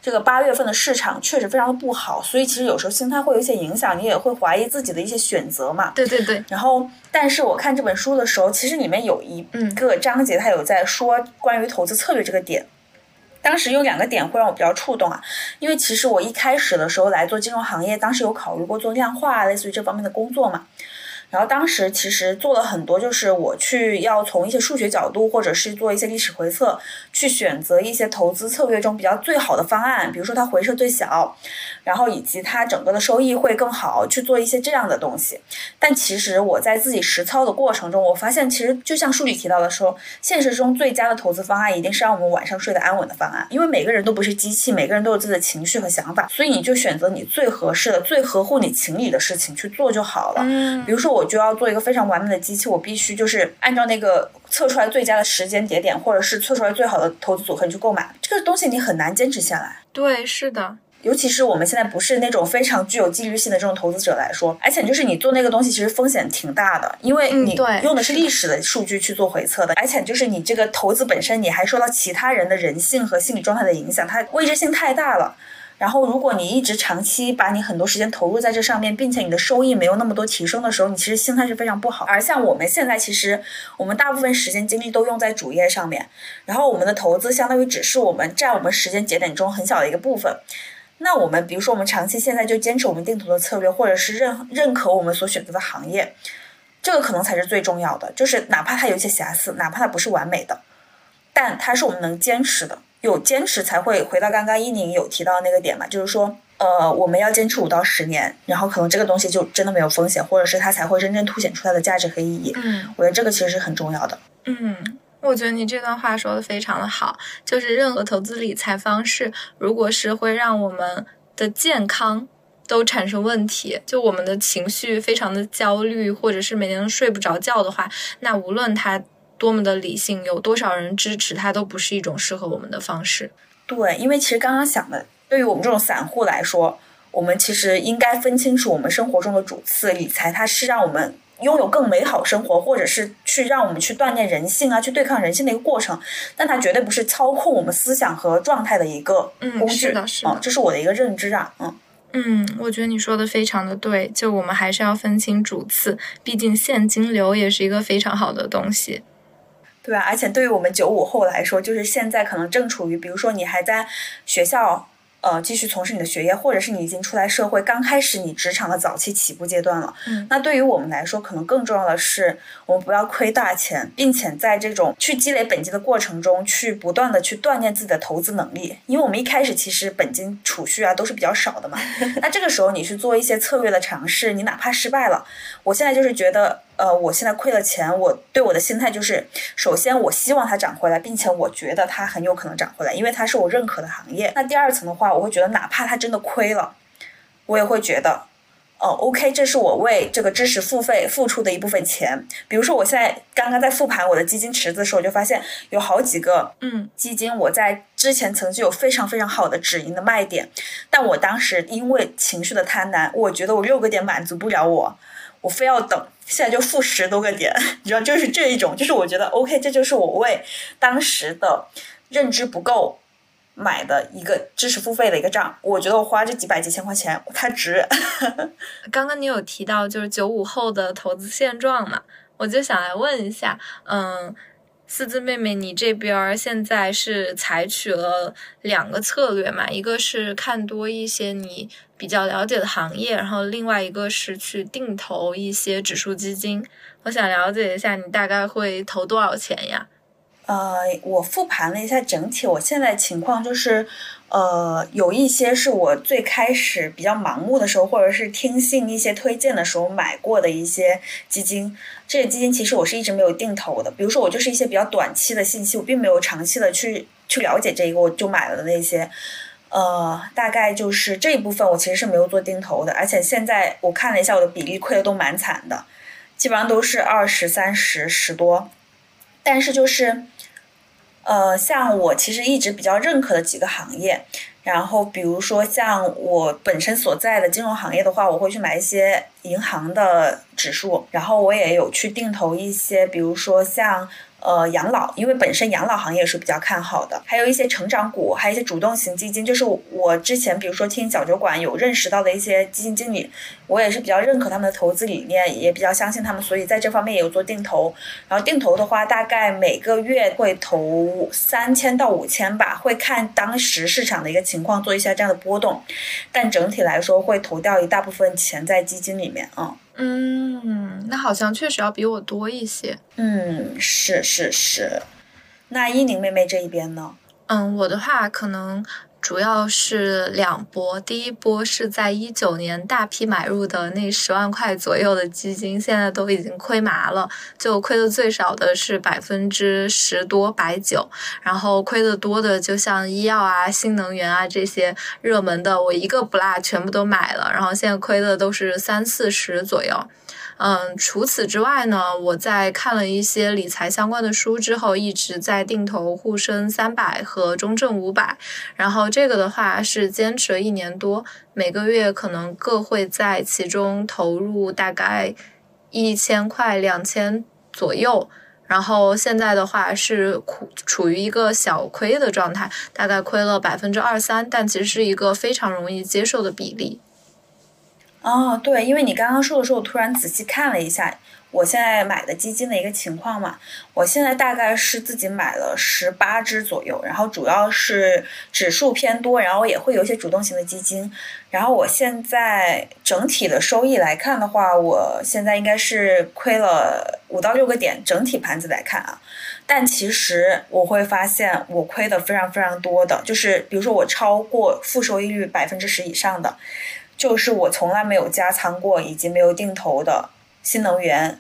这个八月份的市场确实非常的不好，所以其实有时候心态会有一些影响，你也会怀疑自己的一些选择嘛。对对对。然后，但是我看这本书的时候，其实里面有一个章节，它有在说关于投资策略这个点。当时有两个点会让我比较触动啊，因为其实我一开始的时候来做金融行业，当时有考虑过做量化，类似于这方面的工作嘛。然后当时其实做了很多，就是我去要从一些数学角度，或者是做一些历史回测，去选择一些投资策略中比较最好的方案，比如说它回撤最小，然后以及它整个的收益会更好，去做一些这样的东西。但其实我在自己实操的过程中，我发现其实就像书里提到的说，现实中最佳的投资方案一定是让我们晚上睡得安稳的方案，因为每个人都不是机器，每个人都有自己的情绪和想法，所以你就选择你最合适的、最合乎你情理的事情去做就好了。嗯，比如说我。我就要做一个非常完美的机器，我必须就是按照那个测出来最佳的时间节点，或者是测出来最好的投资组合去购买。这个东西你很难坚持下来。对，是的，尤其是我们现在不是那种非常具有纪律性的这种投资者来说，而且就是你做那个东西其实风险挺大的，因为你用的是历史的数据去做回测的，而且就是你这个投资本身你还受到其他人的人性和心理状态的影响，它未知性太大了。然后，如果你一直长期把你很多时间投入在这上面，并且你的收益没有那么多提升的时候，你其实心态是非常不好。而像我们现在，其实我们大部分时间精力都用在主业上面，然后我们的投资相当于只是我们占我们时间节点中很小的一个部分。那我们比如说，我们长期现在就坚持我们定投的策略，或者是认认可我们所选择的行业，这个可能才是最重要的。就是哪怕它有一些瑕疵，哪怕它不是完美的，但它是我们能坚持的。有坚持才会回到刚刚伊宁有提到那个点嘛，就是说，呃，我们要坚持五到十年，然后可能这个东西就真的没有风险，或者是它才会真正凸显出它的价值和意义。嗯，我觉得这个其实是很重要的。嗯，我觉得你这段话说的非常的好，就是任何投资理财方式，如果是会让我们的健康都产生问题，就我们的情绪非常的焦虑，或者是每天都睡不着觉的话，那无论它。多么的理性，有多少人支持它，都不是一种适合我们的方式。对，因为其实刚刚想的，对于我们这种散户来说，我们其实应该分清楚我们生活中的主次。理财它是让我们拥有更美好生活，或者是去让我们去锻炼人性啊，去对抗人性的一个过程。但它绝对不是操控我们思想和状态的一个工具。是的，是的，这是我的一个认知啊。嗯嗯，我觉得你说的非常的对。就我们还是要分清主次，毕竟现金流也是一个非常好的东西。对吧，而且对于我们九五后来说，就是现在可能正处于，比如说你还在学校。呃，继续从事你的学业，或者是你已经出来社会，刚开始你职场的早期起步阶段了。嗯，那对于我们来说，可能更重要的是，我们不要亏大钱，并且在这种去积累本金的过程中，去不断的去锻炼自己的投资能力。因为我们一开始其实本金储蓄啊都是比较少的嘛。那这个时候你去做一些策略的尝试，你哪怕失败了，我现在就是觉得。呃，我现在亏了钱，我对我的心态就是，首先我希望它涨回来，并且我觉得它很有可能涨回来，因为它是我认可的行业。那第二层的话，我会觉得哪怕它真的亏了，我也会觉得，哦，OK，这是我为这个知识付费付出的一部分钱。比如说，我现在刚刚在复盘我的基金池子的时候，我就发现有好几个嗯基金，我在之前曾经有非常非常好的止盈的卖点，但我当时因为情绪的贪婪，我觉得我六个点满足不了我。我非要等，现在就负十多个点，你知道，就是这一种，就是我觉得 OK，这就是我为当时的认知不够买的一个知识付费的一个账。我觉得我花这几百几千块钱，它值。刚刚你有提到就是九五后的投资现状嘛，我就想来问一下，嗯。四字妹妹，你这边现在是采取了两个策略嘛？一个是看多一些你比较了解的行业，然后另外一个是去定投一些指数基金。我想了解一下，你大概会投多少钱呀？呃，我复盘了一下整体，我现在情况就是。呃，有一些是我最开始比较盲目的时候，或者是听信一些推荐的时候买过的一些基金。这些基金其实我是一直没有定投的。比如说，我就是一些比较短期的信息，我并没有长期的去去了解这一个，我就买了那些。呃，大概就是这一部分我其实是没有做定投的。而且现在我看了一下，我的比例亏的都蛮惨的，基本上都是二十三十十多。但是就是。呃，像我其实一直比较认可的几个行业，然后比如说像我本身所在的金融行业的话，我会去买一些银行的指数，然后我也有去定投一些，比如说像。呃，养老，因为本身养老行业是比较看好的，还有一些成长股，还有一些主动型基金，就是我之前比如说听小酒馆有认识到的一些基金经理，我也是比较认可他们的投资理念，也比较相信他们，所以在这方面也有做定投。然后定投的话，大概每个月会投三千到五千吧，会看当时市场的一个情况做一下这样的波动，但整体来说会投掉一大部分钱在基金里面啊。嗯，那好像确实要比我多一些。嗯，是是是。那依宁妹妹这一边呢？嗯，我的话可能。主要是两波，第一波是在一九年大批买入的那十万块左右的基金，现在都已经亏麻了。就亏的最少的是百分之十多，百九，然后亏的多的就像医药啊、新能源啊这些热门的，我一个不落全部都买了，然后现在亏的都是三四十左右。嗯，除此之外呢，我在看了一些理财相关的书之后，一直在定投沪深三百和中证五百，然后这个的话是坚持了一年多，每个月可能各会在其中投入大概一千块、两千左右，然后现在的话是苦处于一个小亏的状态，大概亏了百分之二三，但其实是一个非常容易接受的比例。哦，对，因为你刚刚说的时候，我突然仔细看了一下，我现在买的基金的一个情况嘛。我现在大概是自己买了十八只左右，然后主要是指数偏多，然后也会有一些主动型的基金。然后我现在整体的收益来看的话，我现在应该是亏了五到六个点，整体盘子来看啊。但其实我会发现，我亏的非常非常多的，就是比如说我超过负收益率百分之十以上的，就是我从来没有加仓过以及没有定投的新能源、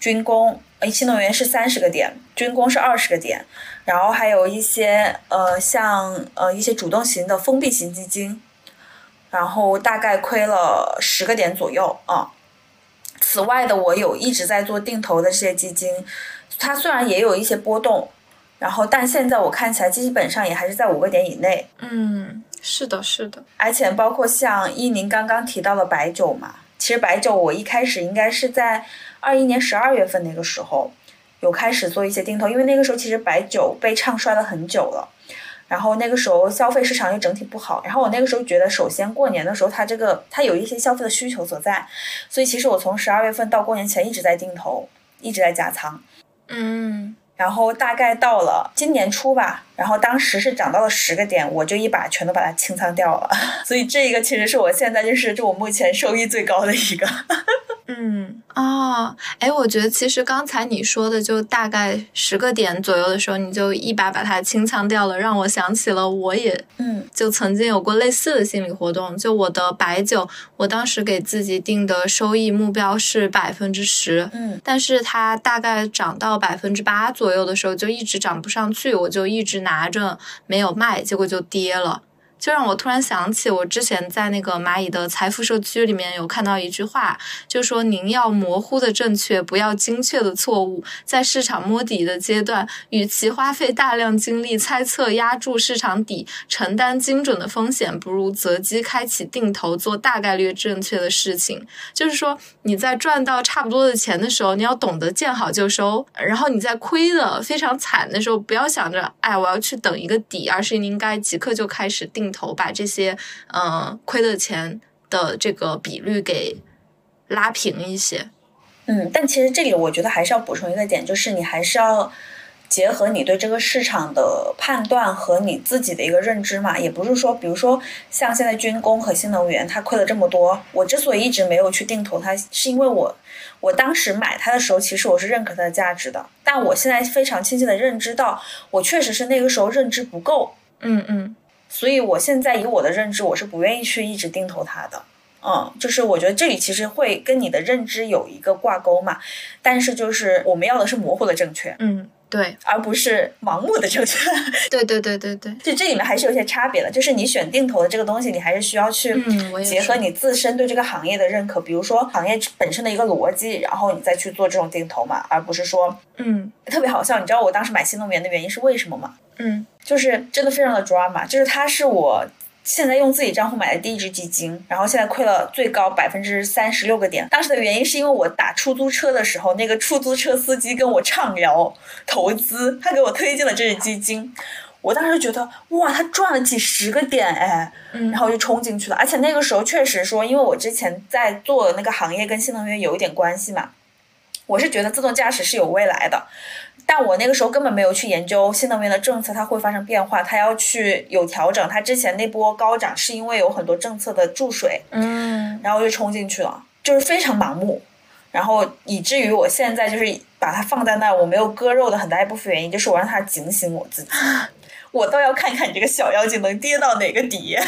军工。哎，新能源是三十个点，军工是二十个点，然后还有一些呃，像呃一些主动型的封闭型基金，然后大概亏了十个点左右啊。此外的，我有一直在做定投的这些基金。它虽然也有一些波动，然后但现在我看起来基本上也还是在五个点以内。嗯，是的，是的。而且包括像依宁刚刚提到的白酒嘛，其实白酒我一开始应该是在二一年十二月份那个时候有开始做一些定投，因为那个时候其实白酒被唱衰了很久了，然后那个时候消费市场又整体不好，然后我那个时候觉得，首先过年的时候它这个它有一些消费的需求所在，所以其实我从十二月份到过年前一直在定投，一直在加仓。嗯，然后大概到了今年初吧，然后当时是涨到了十个点，我就一把全都把它清仓掉了。所以这个其实是我现在就是就我目前收益最高的一个。嗯哦，哎，我觉得其实刚才你说的就大概十个点左右的时候，你就一把把它清仓掉了，让我想起了我也嗯，就曾经有过类似的心理活动。就我的白酒，我当时给自己定的收益目标是百分之十，嗯，但是它大概涨到百分之八左右的时候，就一直涨不上去，我就一直拿着没有卖，结果就跌了。就让我突然想起，我之前在那个蚂蚁的财富社区里面有看到一句话，就说您要模糊的正确，不要精确的错误。在市场摸底的阶段，与其花费大量精力猜测压住市场底，承担精准的风险，不如择机开启定投，做大概率正确的事情。就是说，你在赚到差不多的钱的时候，你要懂得见好就收；然后你在亏的非常惨的时候，不要想着哎我要去等一个底，而是应该即刻就开始定。头把这些嗯亏的钱的这个比率给拉平一些，嗯，但其实这里我觉得还是要补充一个点，就是你还是要结合你对这个市场的判断和你自己的一个认知嘛，也不是说，比如说像现在军工和新能源它亏了这么多，我之所以一直没有去定投它，是因为我我当时买它的时候，其实我是认可它的价值的，但我现在非常清晰的认知到，我确实是那个时候认知不够，嗯嗯。所以，我现在以我的认知，我是不愿意去一直定投它的。嗯，就是我觉得这里其实会跟你的认知有一个挂钩嘛。但是，就是我们要的是模糊的正确。嗯。对，而不是盲目的正确。对对对对对，就这里面还是有些差别的。就是你选定投的这个东西，你还是需要去结合你自身对这个行业的认可，比如说行业本身的一个逻辑，然后你再去做这种定投嘛，而不是说，嗯，特别好笑。你知道我当时买新能源的原因是为什么吗？嗯，就是真的非常的 drama，就是它是我。现在用自己账户买的第一只基金，然后现在亏了最高百分之三十六个点。当时的原因是因为我打出租车的时候，那个出租车司机跟我畅聊投资，他给我推荐了这只基金。我当时觉得哇，他赚了几十个点哎，然后就冲进去了。而且那个时候确实说，因为我之前在做的那个行业跟新能源有一点关系嘛，我是觉得自动驾驶是有未来的。但我那个时候根本没有去研究新能源的政策，它会发生变化，它要去有调整。它之前那波高涨是因为有很多政策的注水，嗯，然后就冲进去了，就是非常盲目，然后以至于我现在就是把它放在那，我没有割肉的很大一部分原因就是我让它警醒我自己，我倒要看看你这个小妖精能跌到哪个底。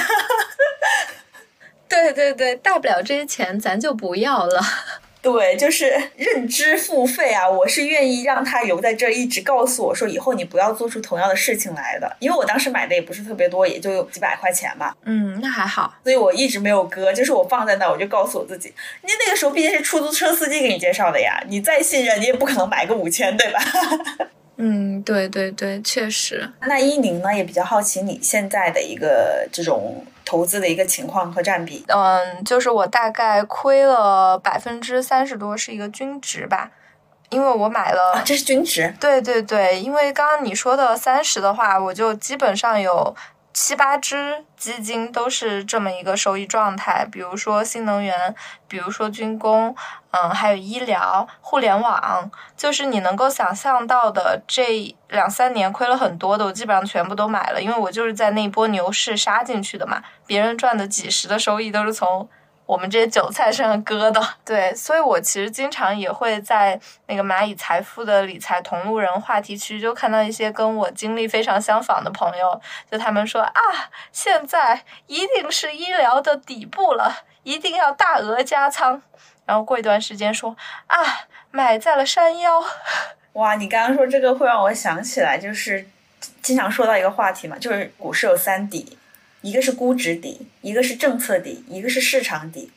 对对对，大不了这些钱咱就不要了。对，就是认知付费啊！我是愿意让他留在这儿，一直告诉我说，以后你不要做出同样的事情来的。因为我当时买的也不是特别多，也就几百块钱吧。嗯，那还好。所以我一直没有割，就是我放在那，我就告诉我自己，你那个时候毕竟是出租车司机给你介绍的呀，你再信任，你也不可能买个五千，对吧？嗯，对对对，确实。那依宁呢，也比较好奇你现在的一个这种。投资的一个情况和占比，嗯，就是我大概亏了百分之三十多，是一个均值吧，因为我买了，这是均值，对对对，因为刚刚你说的三十的话，我就基本上有七八只基金都是这么一个收益状态，比如说新能源，比如说军工，嗯，还有医疗、互联网，就是你能够想象到的这两三年亏了很多的，我基本上全部都买了，因为我就是在那波牛市杀进去的嘛，别人赚的几十的收益都是从。我们这些韭菜身上割的，对，所以我其实经常也会在那个蚂蚁财富的理财同路人话题区，就看到一些跟我经历非常相仿的朋友，就他们说啊，现在一定是医疗的底部了，一定要大额加仓，然后过一段时间说啊，买在了山腰。哇，你刚刚说这个会让我想起来，就是经常说到一个话题嘛，就是股市有三底。一个是估值底，一个是政策底，一个是市场底。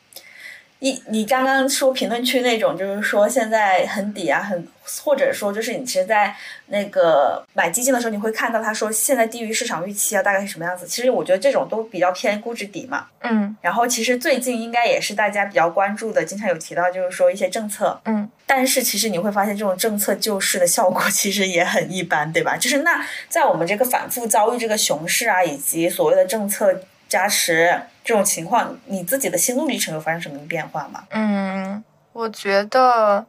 一，你刚刚说评论区那种，就是说现在很底啊，很。或者说，就是你其实，在那个买基金的时候，你会看到他说现在低于市场预期啊，大概是什么样子？其实我觉得这种都比较偏估值底嘛。嗯。然后其实最近应该也是大家比较关注的，经常有提到就是说一些政策。嗯。但是其实你会发现，这种政策救市的效果 其实也很一般，对吧？就是那在我们这个反复遭遇这个熊市啊，以及所谓的政策加持这种情况，你自己的心路历程有发生什么变化吗？嗯，我觉得。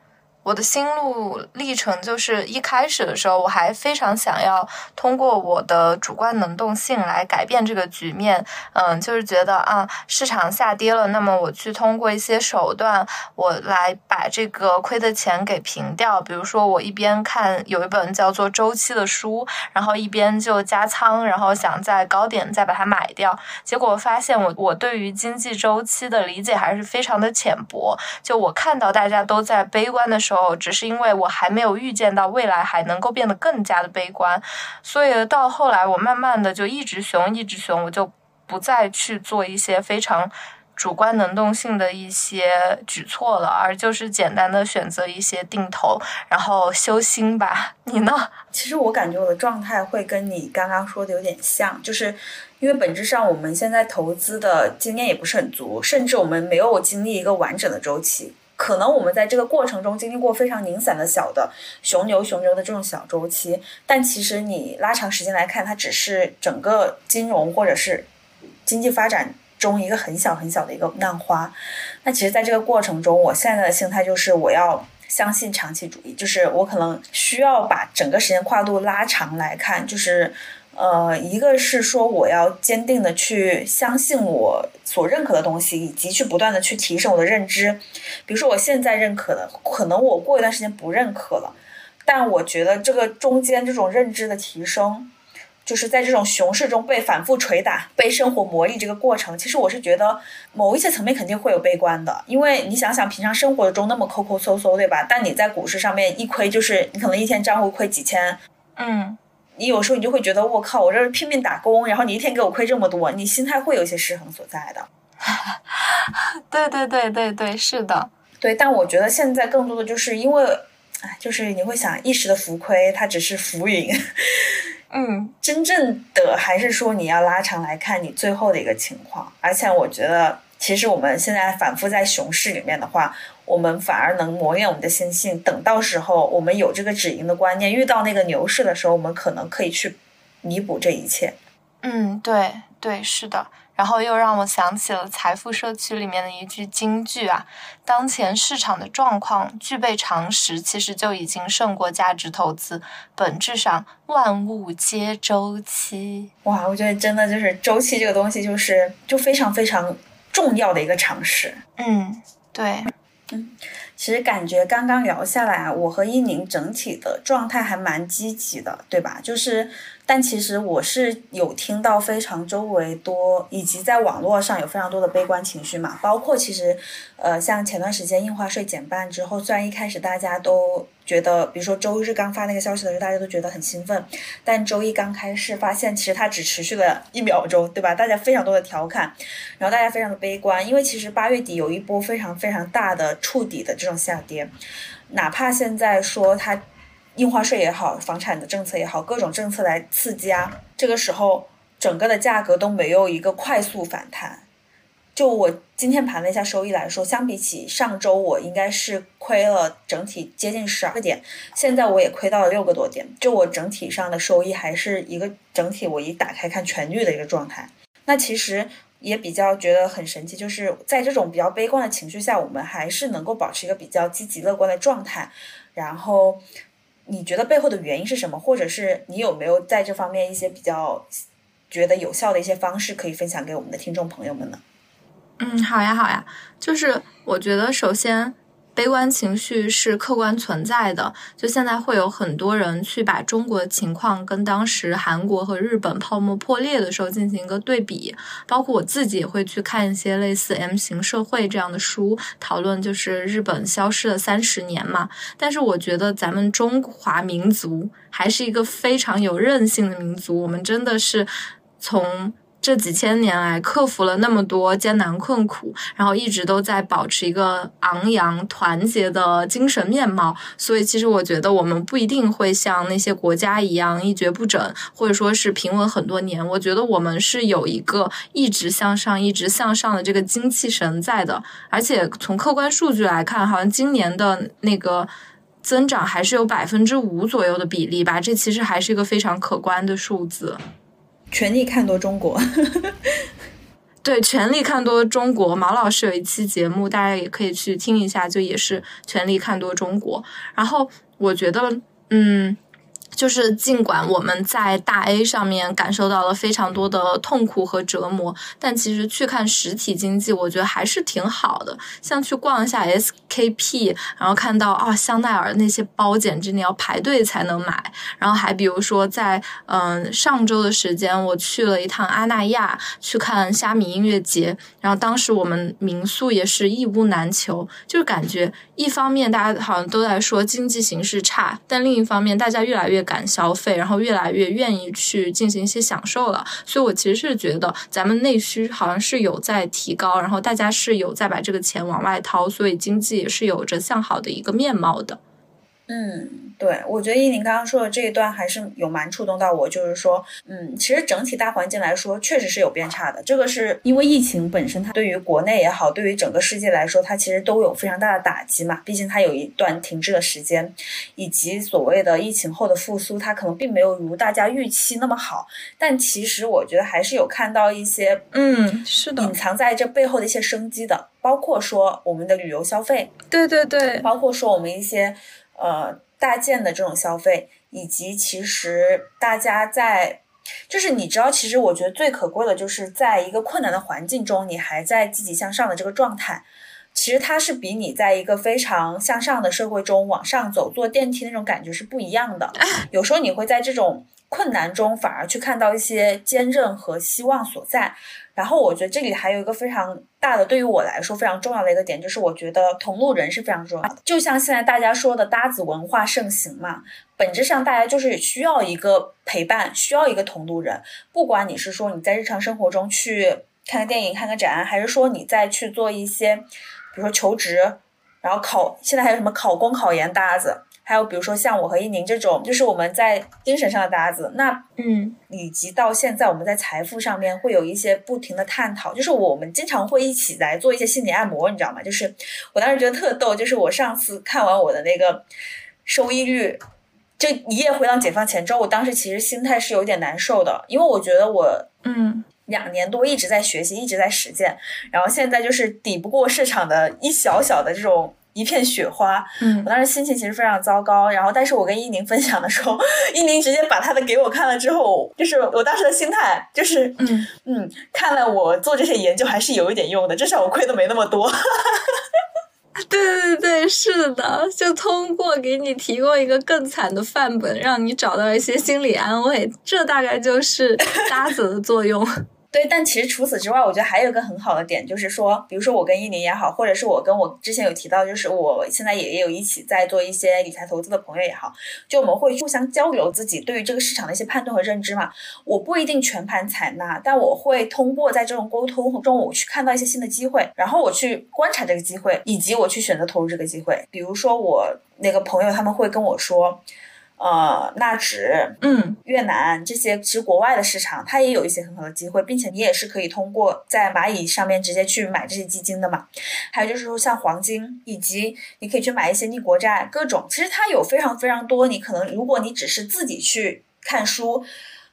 我的心路历程就是一开始的时候，我还非常想要通过我的主观能动性来改变这个局面。嗯，就是觉得啊，市场下跌了，那么我去通过一些手段，我来把这个亏的钱给平掉。比如说，我一边看有一本叫做《周期》的书，然后一边就加仓，然后想在高点再把它买掉。结果发现，我我对于经济周期的理解还是非常的浅薄。就我看到大家都在悲观的时候。哦，只是因为我还没有预见到未来还能够变得更加的悲观，所以到后来我慢慢的就一直熊一直熊，我就不再去做一些非常主观能动性的一些举措了，而就是简单的选择一些定投，然后修心吧。你呢？其实我感觉我的状态会跟你刚刚说的有点像，就是因为本质上我们现在投资的经验也不是很足，甚至我们没有经历一个完整的周期。可能我们在这个过程中经历过非常零散的小的熊牛熊牛的这种小周期，但其实你拉长时间来看，它只是整个金融或者是经济发展中一个很小很小的一个浪花。那其实，在这个过程中，我现在的心态就是我要相信长期主义，就是我可能需要把整个时间跨度拉长来看，就是。呃，一个是说我要坚定的去相信我所认可的东西，以及去不断的去提升我的认知。比如说我现在认可的，可能我过一段时间不认可了，但我觉得这个中间这种认知的提升，就是在这种熊市中被反复捶打、被生活磨砺这个过程，其实我是觉得某一些层面肯定会有悲观的，因为你想想平常生活中那么抠抠搜搜，对吧？但你在股市上面一亏就是你可能一天账户亏几千，嗯。你有时候你就会觉得我靠，我这是拼命打工，然后你一天给我亏这么多，你心态会有一些失衡所在的。对对对对对，是的，对。但我觉得现在更多的就是因为，哎，就是你会想一时的浮亏，它只是浮云。嗯，真正的还是说你要拉长来看你最后的一个情况，而且我觉得。其实我们现在反复在熊市里面的话，我们反而能磨练我们的心性。等到时候我们有这个止盈的观念，遇到那个牛市的时候，我们可能可以去弥补这一切。嗯，对对，是的。然后又让我想起了财富社区里面的一句金句啊：当前市场的状况具备常识，其实就已经胜过价值投资。本质上，万物皆周期。哇，我觉得真的就是周期这个东西，就是就非常非常。重要的一个常识，嗯，对，嗯，其实感觉刚刚聊下来啊，我和一宁整体的状态还蛮积极的，对吧？就是。但其实我是有听到非常周围多，以及在网络上有非常多的悲观情绪嘛。包括其实，呃，像前段时间印花税减半之后，虽然一开始大家都觉得，比如说周日刚发那个消息的时候，大家都觉得很兴奋，但周一刚开始，发现其实它只持续了一秒钟，对吧？大家非常多的调侃，然后大家非常的悲观，因为其实八月底有一波非常非常大的触底的这种下跌，哪怕现在说它。印花税也好，房产的政策也好，各种政策来刺激啊，这个时候整个的价格都没有一个快速反弹，就我今天盘了一下收益来说，相比起上周，我应该是亏了整体接近十二个点，现在我也亏到了六个多点。就我整体上的收益还是一个整体，我一打开看全绿的一个状态。那其实也比较觉得很神奇，就是在这种比较悲观的情绪下，我们还是能够保持一个比较积极乐观的状态。然后你觉得背后的原因是什么？或者是你有没有在这方面一些比较觉得有效的一些方式可以分享给我们的听众朋友们呢？嗯，好呀，好呀，就是我觉得首先，悲观情绪是客观存在的。就现在会有很多人去把中国的情况跟当时韩国和日本泡沫破裂的时候进行一个对比，包括我自己也会去看一些类似《M 型社会》这样的书，讨论就是日本消失了三十年嘛。但是我觉得咱们中华民族还是一个非常有韧性的民族，我们真的是从。这几千年来，克服了那么多艰难困苦，然后一直都在保持一个昂扬、团结的精神面貌。所以，其实我觉得我们不一定会像那些国家一样一蹶不振，或者说是平稳很多年。我觉得我们是有一个一直向上、一直向上的这个精气神在的。而且从客观数据来看，好像今年的那个增长还是有百分之五左右的比例吧。这其实还是一个非常可观的数字。全力看多中国，对，全力看多中国。毛老师有一期节目，大家也可以去听一下，就也是全力看多中国。然后我觉得，嗯。就是尽管我们在大 A 上面感受到了非常多的痛苦和折磨，但其实去看实体经济，我觉得还是挺好的。像去逛一下 SKP，然后看到啊香奈儿那些包，简直你要排队才能买。然后还比如说在嗯上周的时间，我去了一趟阿那亚去看虾米音乐节，然后当时我们民宿也是一屋难求，就是感觉一方面大家好像都在说经济形势差，但另一方面大家越来越。敢消费，然后越来越愿意去进行一些享受了，所以我其实是觉得咱们内需好像是有在提高，然后大家是有在把这个钱往外掏，所以经济也是有着向好的一个面貌的。嗯，对，我觉得依宁刚刚说的这一段还是有蛮触动到我，就是说，嗯，其实整体大环境来说，确实是有变差的。这个是因为疫情本身，它对于国内也好，对于整个世界来说，它其实都有非常大的打击嘛。毕竟它有一段停滞的时间，以及所谓的疫情后的复苏，它可能并没有如大家预期那么好。但其实我觉得还是有看到一些，嗯，是的，隐藏在这背后的一些生机的，包括说我们的旅游消费，对对对，包括说我们一些。呃，大件的这种消费，以及其实大家在，就是你知道，其实我觉得最可贵的就是在一个困难的环境中，你还在积极向上的这个状态，其实它是比你在一个非常向上的社会中往上走，坐电梯那种感觉是不一样的。有时候你会在这种困难中，反而去看到一些坚韧和希望所在。然后我觉得这里还有一个非常大的，对于我来说非常重要的一个点，就是我觉得同路人是非常重要的。就像现在大家说的搭子文化盛行嘛，本质上大家就是需要一个陪伴，需要一个同路人。不管你是说你在日常生活中去看个电影、看个展，还是说你再去做一些，比如说求职，然后考，现在还有什么考公、考研搭子。还有比如说像我和一宁这种，就是我们在精神上的搭子，那嗯，以及到现在我们在财富上面会有一些不停的探讨，就是我们经常会一起来做一些心理按摩，你知道吗？就是我当时觉得特逗，就是我上次看完我的那个收益率，就一夜回到解放前之后，我当时其实心态是有点难受的，因为我觉得我嗯两年多一直在学习，一直在实践，然后现在就是抵不过市场的一小小的这种。一片雪花，嗯，我当时心情其实非常糟糕。然后，但是我跟伊宁分享的时候，伊宁直接把他的给我看了之后，就是我当时的心态就是，嗯嗯，看来我做这些研究还是有一点用的，至少我亏的没那么多。对对对，是的，就通过给你提供一个更惨的范本，让你找到一些心理安慰，这大概就是搭子的作用。对，但其实除此之外，我觉得还有一个很好的点，就是说，比如说我跟依林也好，或者是我跟我之前有提到，就是我现在也也有一起在做一些理财投资的朋友也好，就我们会互相交流自己对于这个市场的一些判断和认知嘛。我不一定全盘采纳，但我会通过在这种沟通中，我去看到一些新的机会，然后我去观察这个机会，以及我去选择投入这个机会。比如说我那个朋友他们会跟我说。呃纳指，嗯越南这些其实国外的市场，它也有一些很好的机会，并且你也是可以通过在蚂蚁上面直接去买这些基金的嘛。还有就是说像黄金，以及你可以去买一些逆国债，各种其实它有非常非常多。你可能如果你只是自己去看书。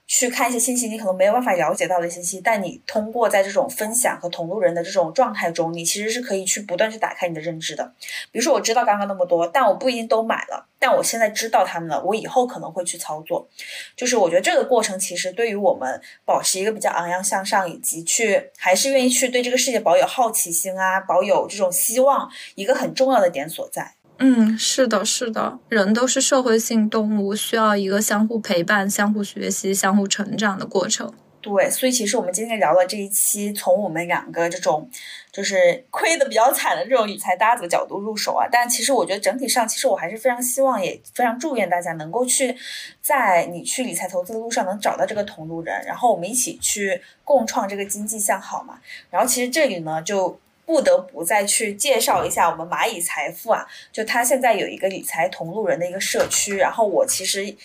去看一些信息，你可能没有办法了解到的信息，但你通过在这种分享和同路人的这种状态中，你其实是可以去不断去打开你的认知的。比如说，我知道刚刚那么多，但我不一定都买了，但我现在知道他们了，我以后可能会去操作。就是我觉得这个过程其实对于我们保持一个比较昂扬向上，以及去还是愿意去对这个世界保有好奇心啊，保有这种希望，一个很重要的点所在。嗯，是的，是的，人都是社会性动物，需要一个相互陪伴、相互学习、相互成长的过程。对，所以其实我们今天聊的这一期，从我们两个这种就是亏的比较惨的这种理财搭子的角度入手啊，但其实我觉得整体上，其实我还是非常希望，也非常祝愿大家能够去在你去理财投资的路上能找到这个同路人，然后我们一起去共创这个经济向好嘛。然后其实这里呢，就。不得不再去介绍一下我们蚂蚁财富啊，就它现在有一个理财同路人的一个社区，然后我其实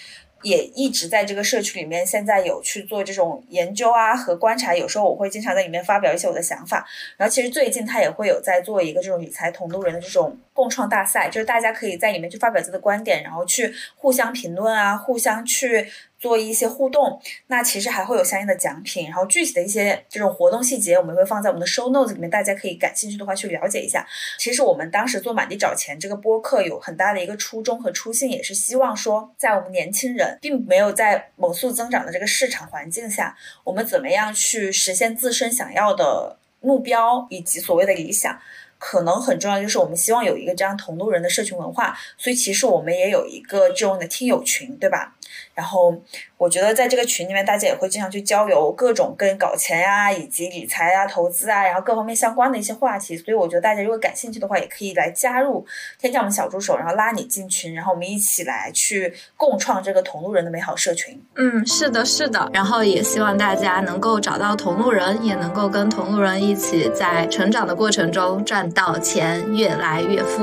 也一直在这个社区里面，现在有去做这种研究啊和观察，有时候我会经常在里面发表一些我的想法，然后其实最近他也会有在做一个这种理财同路人的这种共创大赛，就是大家可以在里面去发表自己的观点，然后去互相评论啊，互相去。做一些互动，那其实还会有相应的奖品，然后具体的一些这种活动细节，我们会放在我们的 show notes 里面，大家可以感兴趣的话去了解一下。其实我们当时做满地找钱这个播客有很大的一个初衷和初心，也是希望说，在我们年轻人并没有在猛速增长的这个市场环境下，我们怎么样去实现自身想要的目标以及所谓的理想，可能很重要，就是我们希望有一个这样同路人的社群文化，所以其实我们也有一个这种的听友群，对吧？然后我觉得在这个群里面，大家也会经常去交流各种跟搞钱呀、以及理财啊、投资啊，然后各方面相关的一些话题。所以我觉得大家如果感兴趣的话，也可以来加入，添加我们小助手，然后拉你进群，然后我们一起来去共创这个同路人的美好社群。嗯，是的，是的。然后也希望大家能够找到同路人，也能够跟同路人一起在成长的过程中赚到钱，越来越富。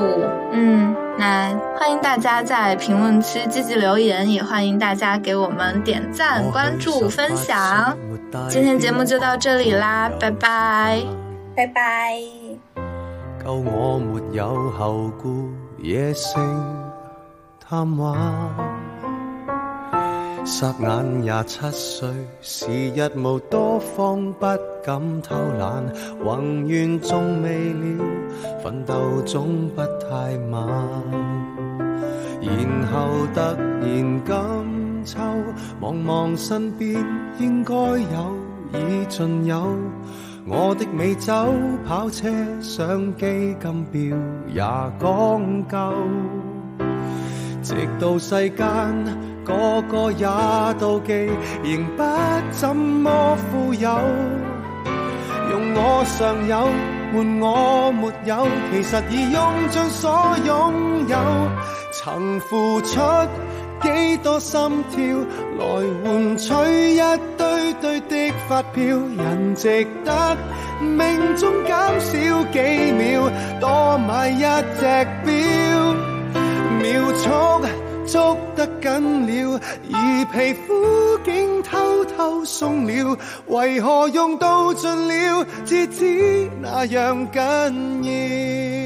嗯。那欢迎大家在评论区积极留言，也欢迎大家给我们点赞、关注、分享。今天节目就到这里啦，拜拜，拜拜。够我没有后顾，野性贪玩。霎眼廿七岁，时日无多，方不敢偷懒。宏愿仲未了，奋斗总不太晚。然后突然今秋，望望身边应该有已尽有，我的美酒、跑车、相机、金表也讲究，直到世间。个个也妒忌，仍不怎么富有。用我尚有换我没有，其实已用尽所拥有。曾付出几多心跳，来换取一堆堆的发票。人值得命中减少几秒，多买一只表，秒速。捉得紧了，而皮肤竟偷偷松了，为何用到尽了，至知那样紧要？